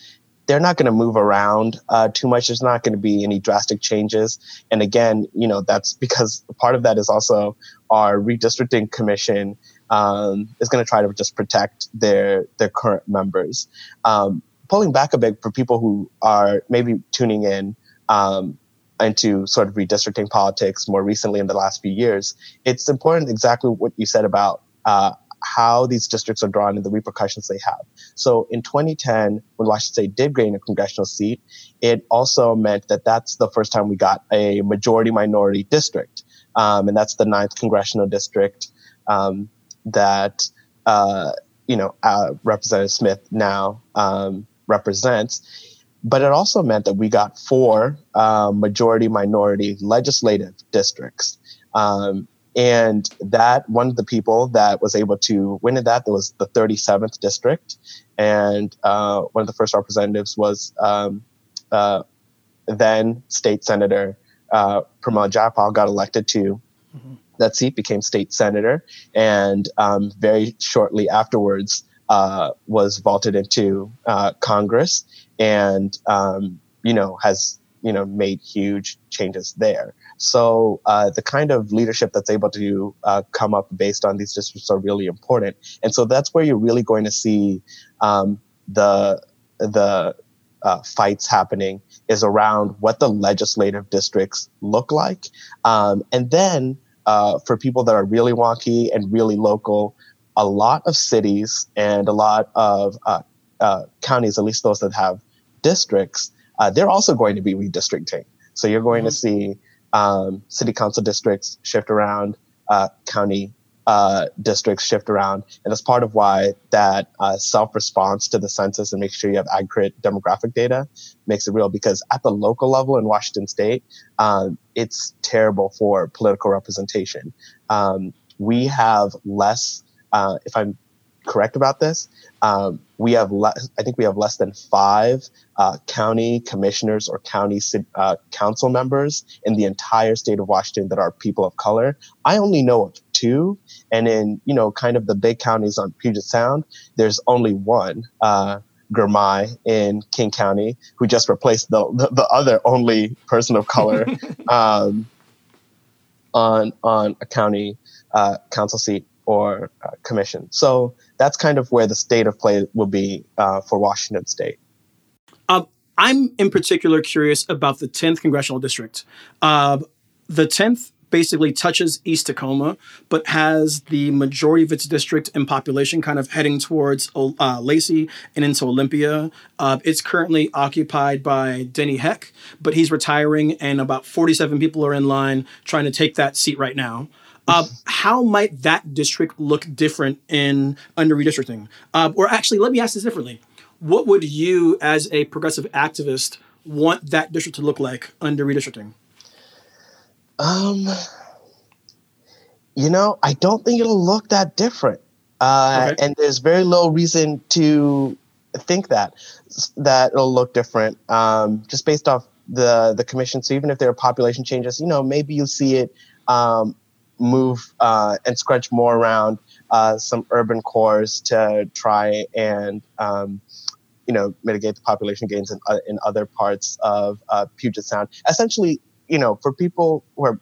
they're not going to move around uh, too much. There's not going to be any drastic changes. And again, you know, that's because part of that is also our redistricting commission um, is going to try to just protect their their current members. Um, pulling back a bit for people who are maybe tuning in um, into sort of redistricting politics more recently in the last few years, it's important exactly what you said about uh, how these districts are drawn and the repercussions they have. So in 2010, when Washington State did gain a congressional seat, it also meant that that's the first time we got a majority minority district. Um, and that's the ninth congressional district. Um, that uh, you know uh, Representative Smith now um, represents. But it also meant that we got four uh, majority minority legislative districts. Um, and that one of the people that was able to win in that, there was the 37th district. And uh, one of the first representatives was um, uh, then state senator uh, Pramila Jayapal got elected to mm-hmm. That seat, became state senator, and um, very shortly afterwards uh, was vaulted into uh, Congress, and um, you know has you know made huge changes there. So uh, the kind of leadership that's able to uh, come up based on these districts are really important, and so that's where you're really going to see um, the the uh, fights happening is around what the legislative districts look like, um, and then uh, for people that are really wonky and really local, a lot of cities and a lot of uh, uh, counties, at least those that have districts, they're also going to be redistricting. So you're going mm-hmm. to see um, city council districts shift around, uh, county uh, districts shift around. And that's part of why that uh, self response to the census and make sure you have accurate demographic data makes it real. Because at the local level in Washington state, um, it's terrible for political representation. Um, we have less, uh, if I'm correct about this, um, we have less, I think we have less than five uh, county commissioners or county uh, council members in the entire state of Washington that are people of color. I only know of two, and in you know kind of the big counties on Puget Sound, there's only one. Uh, in King County, who just replaced the, the, the other only person of color [laughs] um, on on a county uh, council seat or uh, commission. So that's kind of where the state of play will be uh, for Washington State. Um, I'm in particular curious about the 10th congressional district. Uh, the 10th basically touches East Tacoma, but has the majority of its district and population kind of heading towards uh, Lacey and into Olympia. Uh, it's currently occupied by Denny Heck, but he's retiring, and about 47 people are in line trying to take that seat right now. Uh, how might that district look different in under redistricting? Uh, or actually, let me ask this differently. What would you, as a progressive activist, want that district to look like under redistricting? Um, you know, I don't think it'll look that different. Uh, okay. And there's very little reason to think that that it'll look different, um, just based off the the commission. So even if there are population changes, you know, maybe you'll see it um, move uh, and scrunch more around uh, some urban cores to try and um, you know mitigate the population gains in, uh, in other parts of uh, Puget Sound. Essentially, you know, for people who are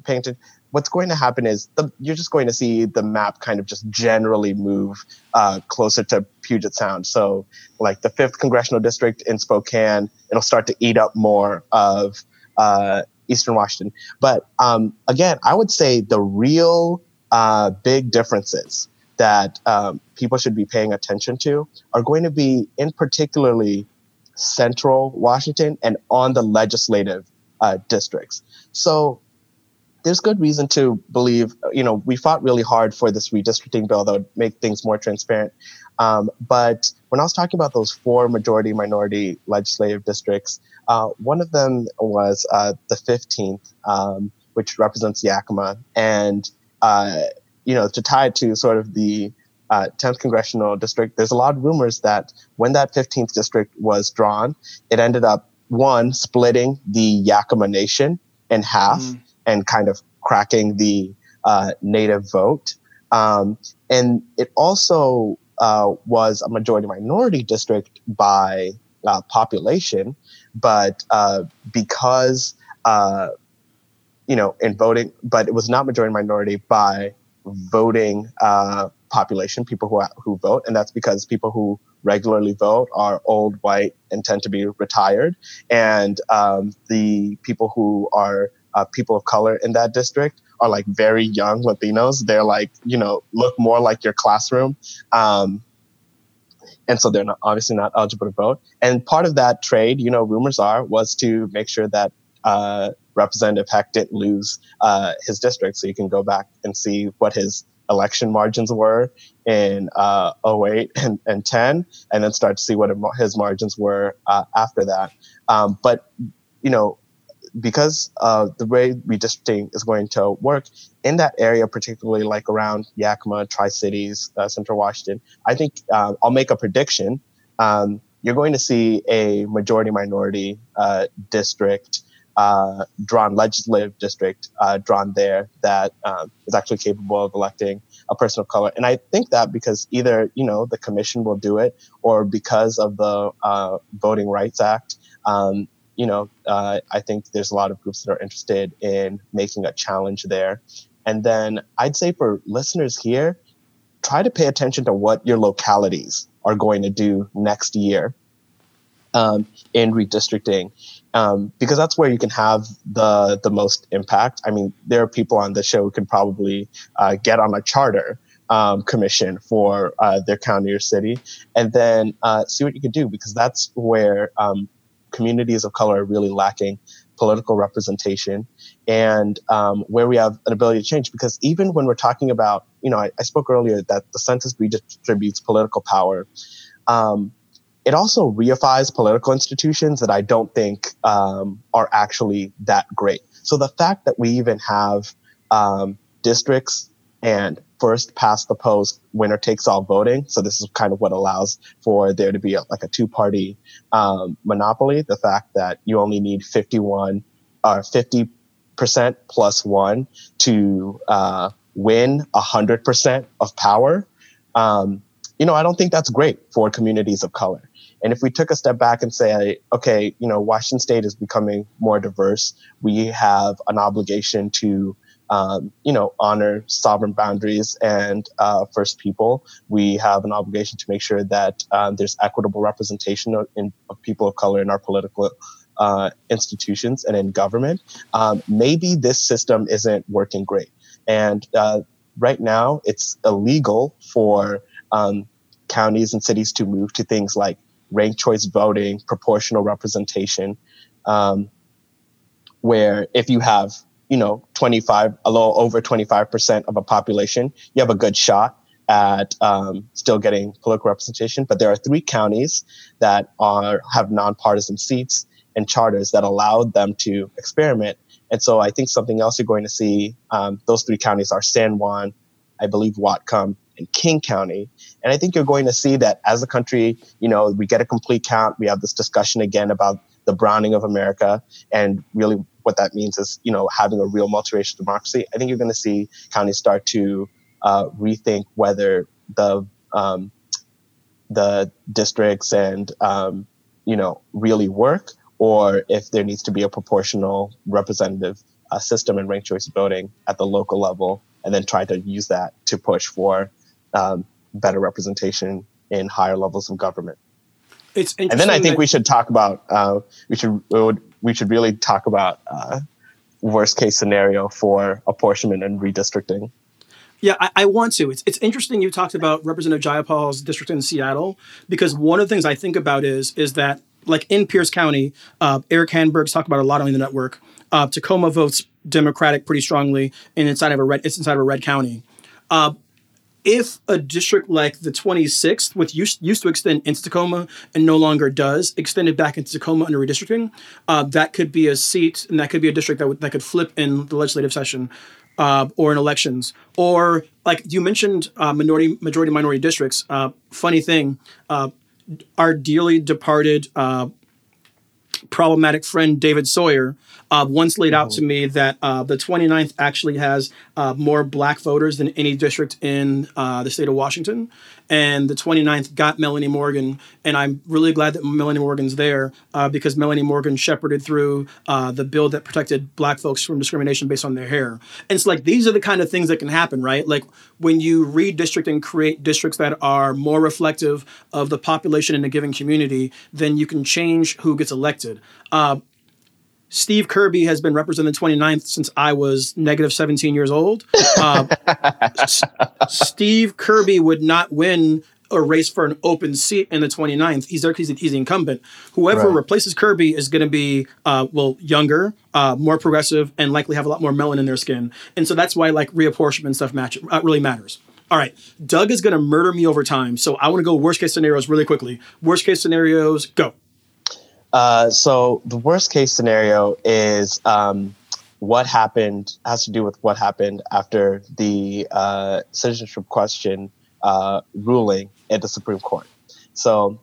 attention, what's going to happen is the, you're just going to see the map kind of just generally move uh, closer to Puget Sound. So, like the fifth congressional district in Spokane, it'll start to eat up more of uh, Eastern Washington. But um, again, I would say the real uh, big differences that um, people should be paying attention to are going to be in particularly central Washington and on the legislative uh, districts. So there's good reason to believe, you know, we fought really hard for this redistricting bill that would make things more transparent. Um, but when I was talking about those four majority minority legislative districts, uh, one of them was uh, the 15th, um, which represents Yakima. And, uh, you know, to tie it to sort of the 10th uh, congressional district, there's a lot of rumors that when that 15th district was drawn, it ended up, one, splitting the Yakama Nation in half mm. And kind of cracking the uh, native vote. Um, and it also uh, was a majority minority district by uh, population, but uh, because uh, you know in voting, but it was not majority minority by voting uh, population, people who who vote, and that's because people who regularly vote are old, white, and tend to be retired, and um, the people who are uh, people of color in that district are like very young Latinos. They're like, you know, look more like your classroom. Um, and so they're not obviously not eligible to vote. And part of that trade, you know, rumors are, was to make sure that uh, Representative Heck didn't lose uh, his district. So you can go back and see what his election margins were in uh, 08 and, and 10, and then start to see what his margins were uh, after that. Um, but, you know, because uh, the way redistricting is going to work in that area, particularly like around Yakima, Tri Cities, uh, Central Washington, I think uh, I'll make a prediction. Um, you're going to see a majority minority uh, district uh, drawn, legislative district uh, drawn there that um, is actually capable of electing a person of color. And I think that because either, you know, the commission will do it or because of the uh, Voting Rights Act, um, you know, uh, I think there's a lot of groups that are interested in making a challenge there. And then I'd say for listeners here, try to pay attention to what your localities are going to do next year um, in redistricting. Um, because that's where you can have the the most impact. I mean, there are people on the show who can probably uh, get on a charter um, commission for uh, their county or city, and then uh, see what you can do because that's where um, communities of color are really lacking political representation and um, where we have an ability to change. Because even when we're talking about, you know, I, I spoke earlier that the census redistributes political power. Um, it also reifies political institutions that I don't think um, are actually that great. So the fact that we even have um, districts and first past the post winner takes all voting. So this is kind of what allows for there to be a, like a two party um, monopoly. The fact that you only need 51 or uh, 50 percent plus one to uh, win hundred percent of power. Um, you know, I don't think that's great for communities of color. And if we took a step back and say, okay, you know, Washington State is becoming more diverse, we have an obligation to, um, you know, honor sovereign boundaries and uh, First People. We have an obligation to make sure that um, there's equitable representation of, in, of, people of color in our political uh, institutions and in government. Um, maybe this system isn't working great. And uh, right now, it's illegal for um, counties and cities to move to things like ranked choice voting, proportional representation, um, where if you have, you know, 25, a little over 25% of a population, you have a good shot at um, still getting political representation. But there are three counties that are have nonpartisan seats and charters that allowed them to experiment. And so I think something else you're going to see, um, those three counties are San Juan, I believe Whatcom, and King County. And I think you're going to see that as a country, you know, we get a complete count. We have this discussion again about the browning of America. And really what that means is, you know, having a real multiracial democracy. I think you're going to see counties start to uh, rethink whether the, um, the districts and, um, you know, really work or if there needs to be a proportional representative uh, system and ranked choice voting at the local level and then try to use that to push for um, better representation in higher levels of government. It's and then I think we should talk about uh, we should we should really talk about uh, worst case scenario for apportionment and redistricting. Yeah, I, I, want to. It's, it's interesting you talked about Representative Jayapal's district in Seattle because one of the things I think about is is that like in Pierce County, uh, Erik Hanberg's talked about a lot on the network. Uh, Tacoma votes Democratic pretty strongly, and inside of a red, it's inside of a red county. Uh, if a district like the 26th, which used, used to extend into Tacoma and no longer does, extended back into Tacoma under redistricting, uh, that could be a seat and that could be a district that, w- that could flip in the legislative session uh, or in elections. Or, like you mentioned, uh, minority, majority minority districts. Uh, funny thing, uh, our dearly departed uh, problematic friend David Sawyer uh, once laid out to me that uh, the 29th actually has uh, more black voters than any district in uh, the state of Washington. And the 29th got Melanie Morgan. And I'm really glad that Melanie Morgan's there uh, because Melanie Morgan shepherded through uh, the bill that protected black folks from discrimination based on their hair. And it's like these are the kind of things that can happen, right? Like when you redistrict and create districts that are more reflective of the population in a given community, then you can change who gets elected. Uh, Steve Kirby has been representing the 29th since I was negative 17 years old. Uh, S- Steve Kirby would not win a race for an open seat in the 29th. He's there because he's the incumbent. Whoever right. replaces Kirby is going to be, uh, well, younger, uh, more progressive, and likely have a lot more melanin in their skin. And so that's why like reapportionment stuff match uh, really matters. All right, Doug is going to murder me over time. So I want to go worst case scenarios really quickly. Worst case scenarios, go. Uh, so the worst case scenario is um, what happened has to do with what happened after the uh, citizenship question uh, ruling at the Supreme Court. So,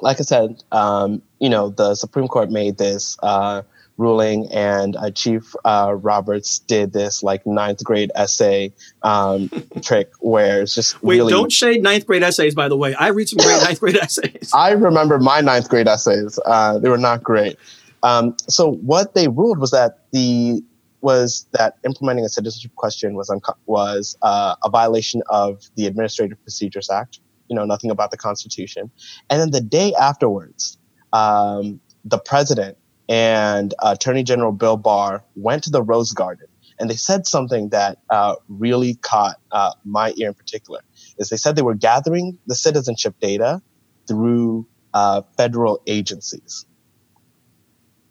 like I said, um, you know, the Supreme Court made this uh, ruling, and uh, Chief uh, Roberts did this like ninth grade essay um, [laughs] trick where it's just wait. Really, don't shade ninth grade essays, by the way. I read some great ninth grade essays. [laughs] I remember my ninth grade essays; uh, they were not great. Um, so what they ruled was that the was that implementing a citizenship question was unco- was uh, a violation of the Administrative Procedures Act. You know, nothing about the Constitution. And then the day afterwards, um, the president and Attorney General Bill Barr went to the Rose Garden and they said something that uh, really caught uh, my ear in particular. Is they said they were gathering the citizenship data through uh, federal agencies.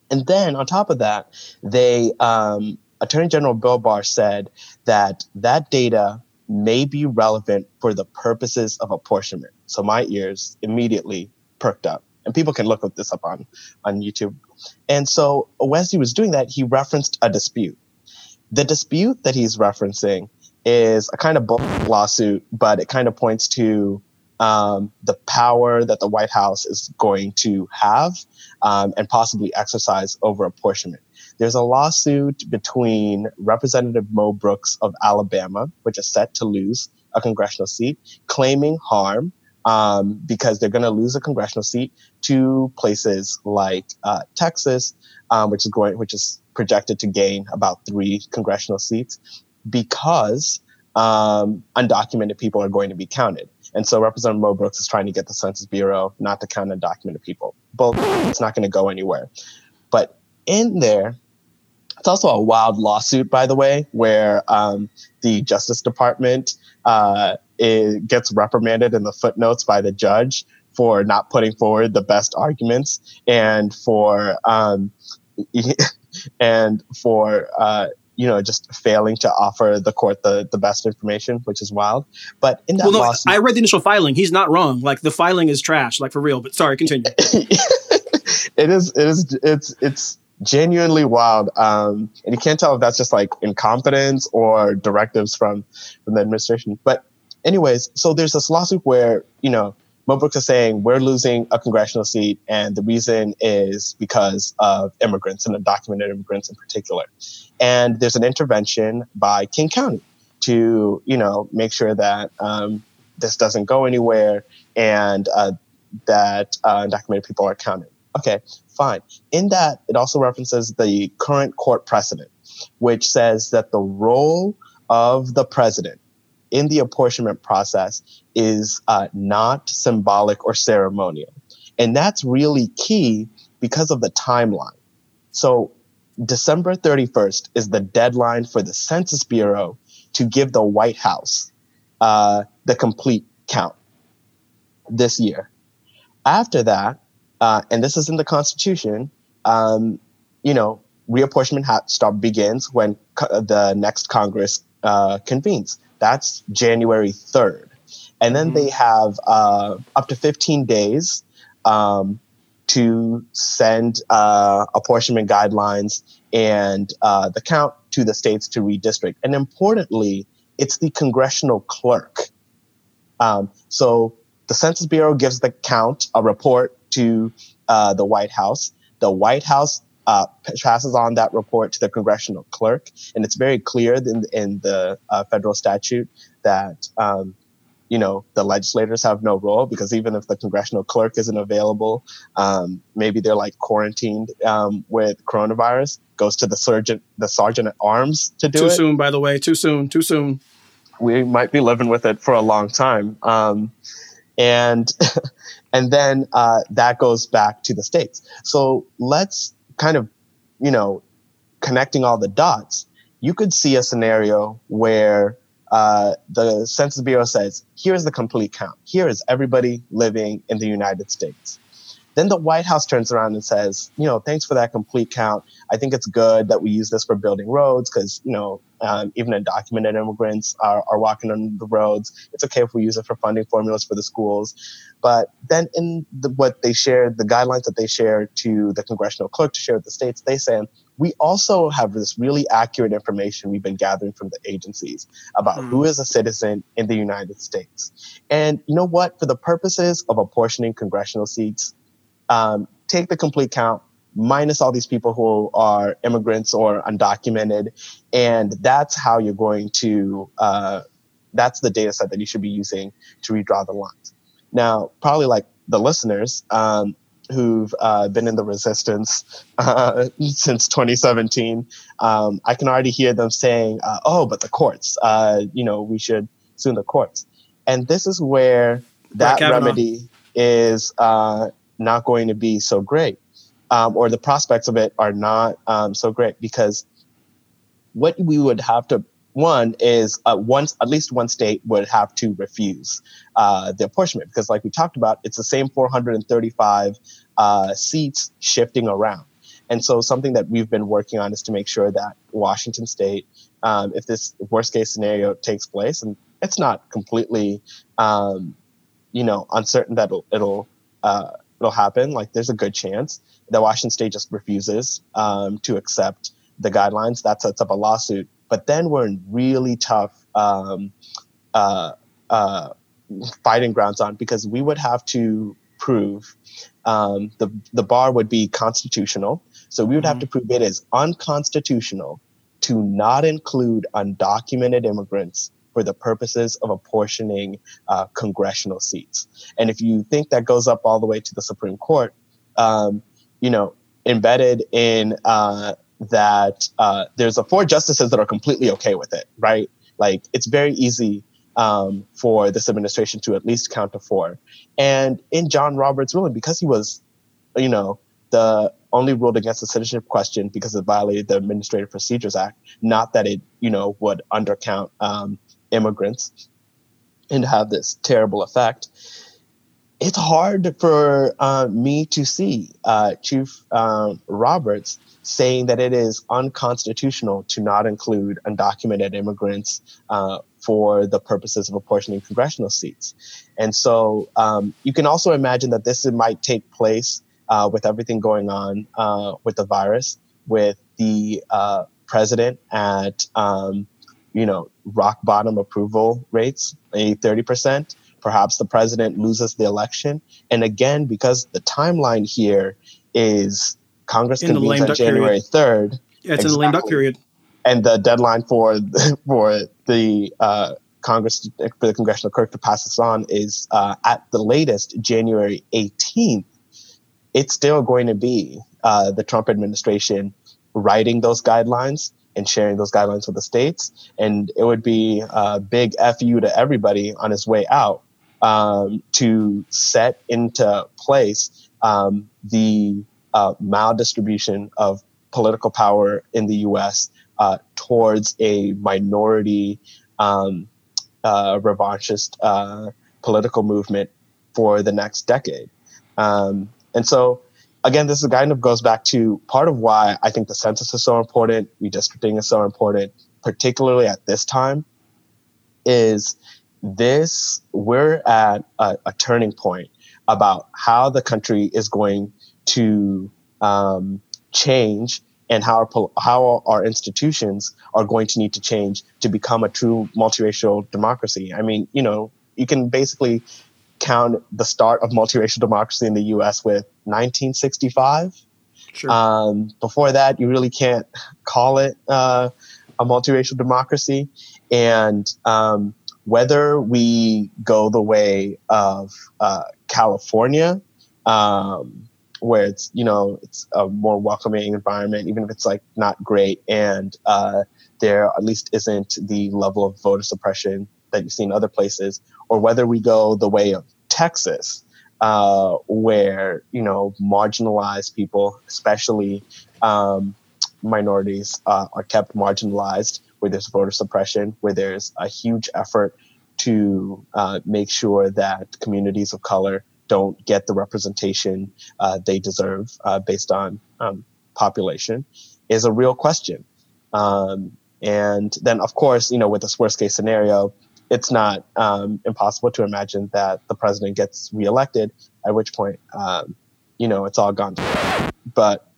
And then on top of that, they um, Attorney General Bill Barr said that that data may be relevant for the purposes of apportionment. So my ears immediately perked up, and people can look this up on on YouTube. And so as he was doing that, he referenced a dispute. The dispute that he's referencing is a kind of lawsuit, but it kind of points to um, the power that the White House is going to have um, and possibly exercise over apportionment. There's a lawsuit between Representative Mo Brooks of Alabama, which is set to lose a congressional seat, claiming harm um, because they're going to lose a congressional seat to places like uh, Texas, um, which is going, which is projected to gain about three congressional seats because um, undocumented people are going to be counted. And so Representative Mo Brooks is trying to get the Census Bureau not to count undocumented people. But it's not going to go anywhere. But in there, it's also a wild lawsuit, by the way, where um, the Justice Department uh, gets reprimanded in the footnotes by the judge for not putting forward the best arguments and for um, [laughs] and for uh, you know, just failing to offer the court the, the best information, which is wild. But in that well, no, lawsuit, I read the initial filing. He's not wrong. Like the filing is trash, like for real. But sorry, continue. [laughs] it is. It is. It's. It's genuinely wild. Um, and you can't tell if that's just like incompetence or directives from from the administration. But anyways, so there's this lawsuit where you know Mo Brooks is saying we're losing a congressional seat, and the reason is because of immigrants and undocumented immigrants in particular. And there's an intervention by King County to, you know, make sure that um, this doesn't go anywhere and uh, that uh, undocumented people are counted. Okay, fine. In that, it also references the current court precedent, which says that the role of the president in the apportionment process is uh, not symbolic or ceremonial. And that's really key because of the timeline. So, December 31st is the deadline for the Census Bureau to give the White House uh, the complete count this year. After that, uh, and this is in the Constitution, um, you know, reapportionment ha- start begins when co- the next Congress uh, convenes. That's January 3rd. And then mm-hmm. they have uh, up to 15 days um, to send uh, apportionment guidelines and uh, the count to the states to redistrict. And importantly, it's the congressional clerk. Um, so the Census Bureau gives the count a report to uh, the White House. The White House uh, passes on that report to the congressional clerk, and it's very clear in, in the uh, federal statute that um, you know the legislators have no role because even if the congressional clerk isn't available, um, maybe they're like quarantined um, with coronavirus, goes to the sergeant, the sergeant at arms to do too it. Too soon, by the way. Too soon. Too soon. We might be living with it for a long time. Um, and [laughs] and then uh, that goes back to the states. So let's kind of, you know, connecting all the dots, you could see a scenario where uh, the Census Bureau says, here's the complete count. Here is everybody living in the United States. Then the White House turns around and says, you know, thanks for that complete count. I think it's good that we use this for building roads because, you know, um, even undocumented immigrants are, are walking on the roads. It's okay if we use it for funding formulas for the schools. But then in the, what they shared, the guidelines that they share to the congressional clerk to share with the states, they say, we also have this really accurate information we've been gathering from the agencies about mm. who is a citizen in the United States. And you know what? For the purposes of apportioning congressional seats, um, take the complete count minus all these people who are immigrants or undocumented, and that's how you're going to. Uh, that's the data set that you should be using to redraw the lines. Now, probably like the listeners, um, who've uh, been in the resistance uh, [laughs] since 2017, um, I can already hear them saying, uh, "Oh, but the courts, uh, you know, we should sue the courts." And this is where that remedy is uh, not going to be so great, um, or the prospects of it are not um, so great because what we would have to one is uh, once at least one state would have to refuse uh, the apportionment because, like we talked about, it's the same 435 uh, seats shifting around. And so, something that we've been working on is to make sure that Washington State, um, if this worst case scenario takes place, and it's not completely, um, you know, uncertain that it'll it'll, uh, it'll happen. Like, there's a good chance that Washington State just refuses um, to accept the guidelines. That sets up a lawsuit but then we're in really tough um, uh, uh, fighting grounds on because we would have to prove um, the the bar would be constitutional. So we would have mm-hmm. to prove it is unconstitutional to not include undocumented immigrants for the purposes of apportioning uh, congressional seats. And if you think that goes up all the way to the Supreme Court, um, you know, embedded in uh, that uh, there's a four justices that are completely okay with it, right? Like it's very easy um, for this administration to at least count to four. And in John Roberts' ruling, because he was, you know, the only ruled against the citizenship question because it violated the Administrative Procedures Act, not that it, you know, would undercount um, immigrants and have this terrible effect it's hard for uh, me to see uh, Chief um, Roberts saying that it is unconstitutional to not include undocumented immigrants uh, for the purposes of apportioning congressional seats. And so um, you can also imagine that this might take place uh, with everything going on uh, with the virus, with the uh, president at um, you know rock bottom approval rates, a 30%. Perhaps the president loses the election. And again, because the timeline here is Congress in convenes on January third. Yeah, it's exactly. in the lame duck period. And the deadline for for the uh, Congress for the congressional clerk to pass this on is uh, at the latest January 18th. It's still going to be uh, the Trump administration writing those guidelines and sharing those guidelines with the states, and it would be a big fu to everybody on his way out um, to set into place um, the uh, maldistribution of political power in the U.S. Uh, towards a minority um, uh, revanchist uh, political movement for the next decade. Um, and so, again, this kind of goes back to part of why I think the census is so important, redistricting is so important, particularly at this time, is this we're at a, a turning point about how the country is going to um, change and how our, how our institutions are going to need to change to become a true multiracial democracy. I mean, you know, you can basically count the start of multiracial democracy in the U.S. with 1965. Sure. Um, before that, you really can't call it uh, a multiracial democracy. And um, whether we go the way of uh, California, um, where it's you know it's a more welcoming environment, even if it's like not great, and uh, there at least isn't the level of voter suppression that you see in other places, or whether we go the way of Texas, uh, where you know marginalized people, especially um, minorities, uh, are kept marginalized, where there's voter suppression, where there's a huge effort to uh, make sure that communities of color don't get the representation uh, they deserve uh, based on um, population is a real question. Um, and then, of course, you know, with this worst case scenario, it's not um, impossible to imagine that the president gets reelected, at which point, um, you know, it's all gone. But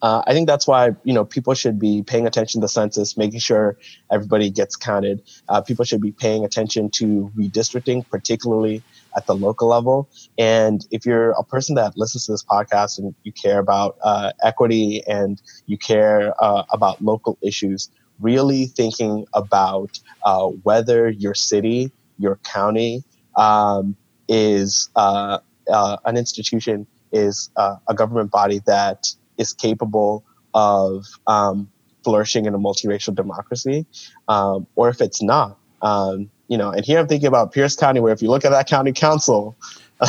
uh, I think that's why you know people should be paying attention to the census, making sure everybody gets counted. Uh, people should be paying attention to redistricting, particularly at the local level. And if you're a person that listens to this podcast and you care about uh, equity and you care uh, about local issues, really thinking about uh, whether your city, your county um, is uh, an institution, is a government body that is capable of um, flourishing in a multiracial democracy, um, or if it's not. Um, you know, and here I'm thinking about Pierce County, where if you look at that county council,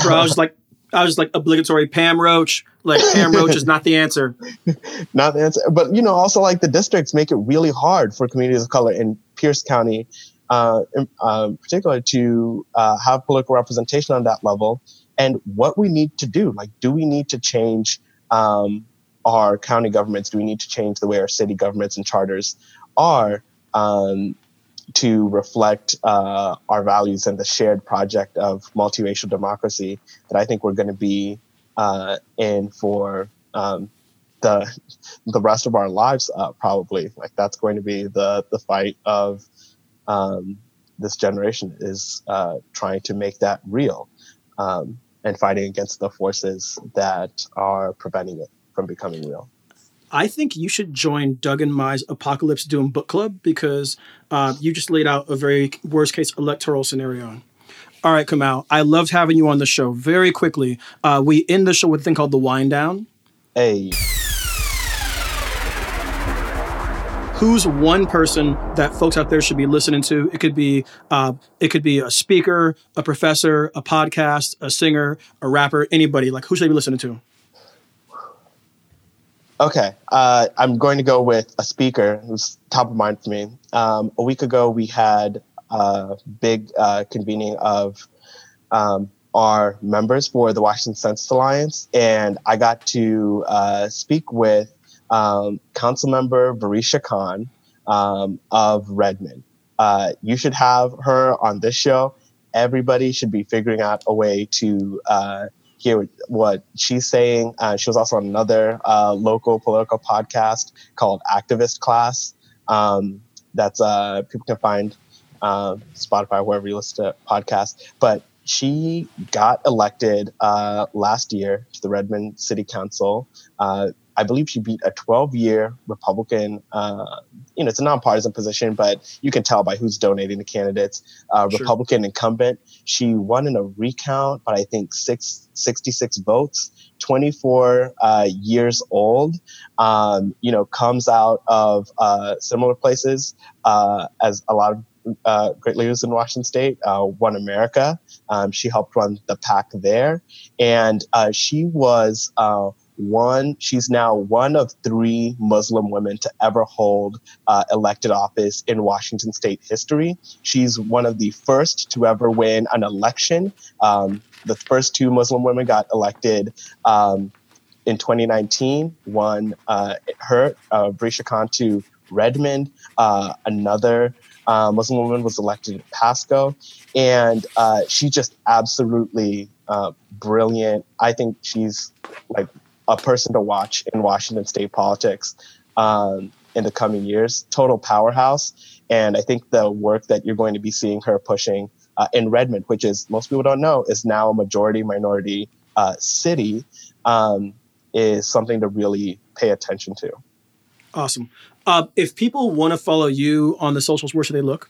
Bro, I was like, I was just like obligatory Pam Roach. Like Pam Roach is not the answer. [laughs] not the answer, but you know, also like the districts make it really hard for communities of color in Pierce County, uh, in, uh, particularly to uh, have political representation on that level. And what we need to do, like, do we need to change um, our county governments? Do we need to change the way our city governments and charters are um, to reflect uh, our values and the shared project of multiracial democracy that I think we're going to be uh, in for um, the the rest of our lives? Uh, probably, like that's going to be the the fight of um, this generation is uh, trying to make that real um, and fighting against the forces that are preventing it from becoming real. I think you should join Doug and Mai's Apocalypse Doom book club because uh, you just laid out a very worst case electoral scenario. All right, Kamau, I loved having you on the show. Very quickly, uh, we end the show with a thing called the wind down. Hey. Who's one person that folks out there should be listening to? It could be uh, it could be a speaker, a professor, a podcast, a singer, a rapper, anybody. Like who should they be listening to? Okay, uh, I'm going to go with a speaker who's top of mind for me. Um, a week ago, we had a big uh, convening of um, our members for the Washington Census Alliance, and I got to uh, speak with um, Council Member Varisha Khan um, of Redmond. Uh, you should have her on this show. Everybody should be figuring out a way to uh, hear what she's saying. Uh, she was also on another uh, local political podcast called Activist Class. Um, that's uh, people can find uh, Spotify wherever you listen to podcasts. But she got elected uh, last year to the Redmond City Council. Uh, I believe she beat a 12 year Republican, uh, you know, it's a nonpartisan position, but you can tell by who's donating the candidates, uh, sure. Republican incumbent. She won in a recount, but I think six, 66 votes, 24 uh, years old, um, you know, comes out of uh, similar places uh, as a lot of uh, great leaders in Washington State, uh, One America. Um, she helped run the PAC there, and she was one, she's now one of three Muslim women to ever hold uh, elected office in Washington state history. She's one of the first to ever win an election. Um, the first two Muslim women got elected um, in 2019. One, uh, her, uh, Varisha Khan to Redmond. Uh, another uh, Muslim woman was elected in Pasco. And uh, she's just absolutely uh, brilliant. I think she's like a person to watch in Washington state politics um, in the coming years. Total powerhouse. And I think the work that you're going to be seeing her pushing uh, in Redmond, which is most people don't know, is now a majority minority uh, city, um, is something to really pay attention to. Awesome. Uh, if people want to follow you on the socials, where should they look?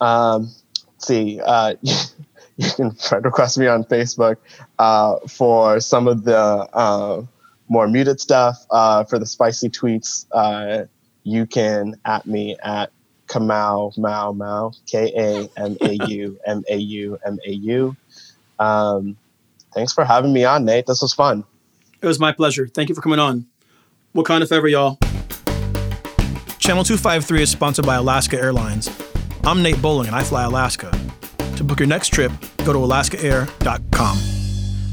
Um, see, uh, [laughs] you can friend request me on Facebook uh, for some of the uh, more muted stuff. Uh, for the spicy tweets, uh, you can at me at Kamau Mau Mau K A M A U M A U M A U. Um, thanks for having me on, Nate. This was fun. It was my pleasure. Thank you for coming on. What kind of ever, y'all? Channel 253 is sponsored by Alaska Airlines. I'm Nate Bowling and I fly Alaska. To book your next trip, go to alaskaair.com.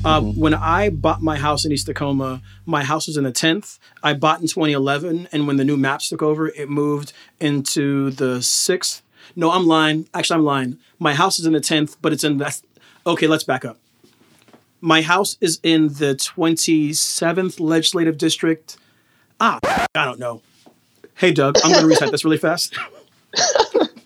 Uh, mm-hmm. When I bought my house in East Tacoma, my house was in the 10th. I bought in 2011, and when the new maps took over, it moved into the 6th. No, I'm lying. Actually, I'm lying. My house is in the 10th, but it's in the. Okay, let's back up. My house is in the 27th legislative district. Ah, I don't know. Hey, Doug, I'm going to reset this really fast. [laughs]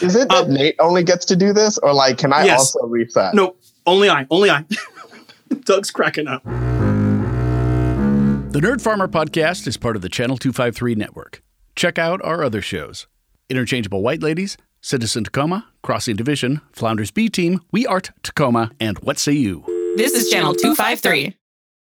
Is it that um, Nate only gets to do this, or like, can I yes. also reset? No, only I. Only I. [laughs] Doug's cracking up. The Nerd Farmer podcast is part of the Channel 253 network. Check out our other shows Interchangeable White Ladies, Citizen Tacoma, Crossing Division, Flounders B Team, We Art Tacoma, and What Say You. This is Channel 253.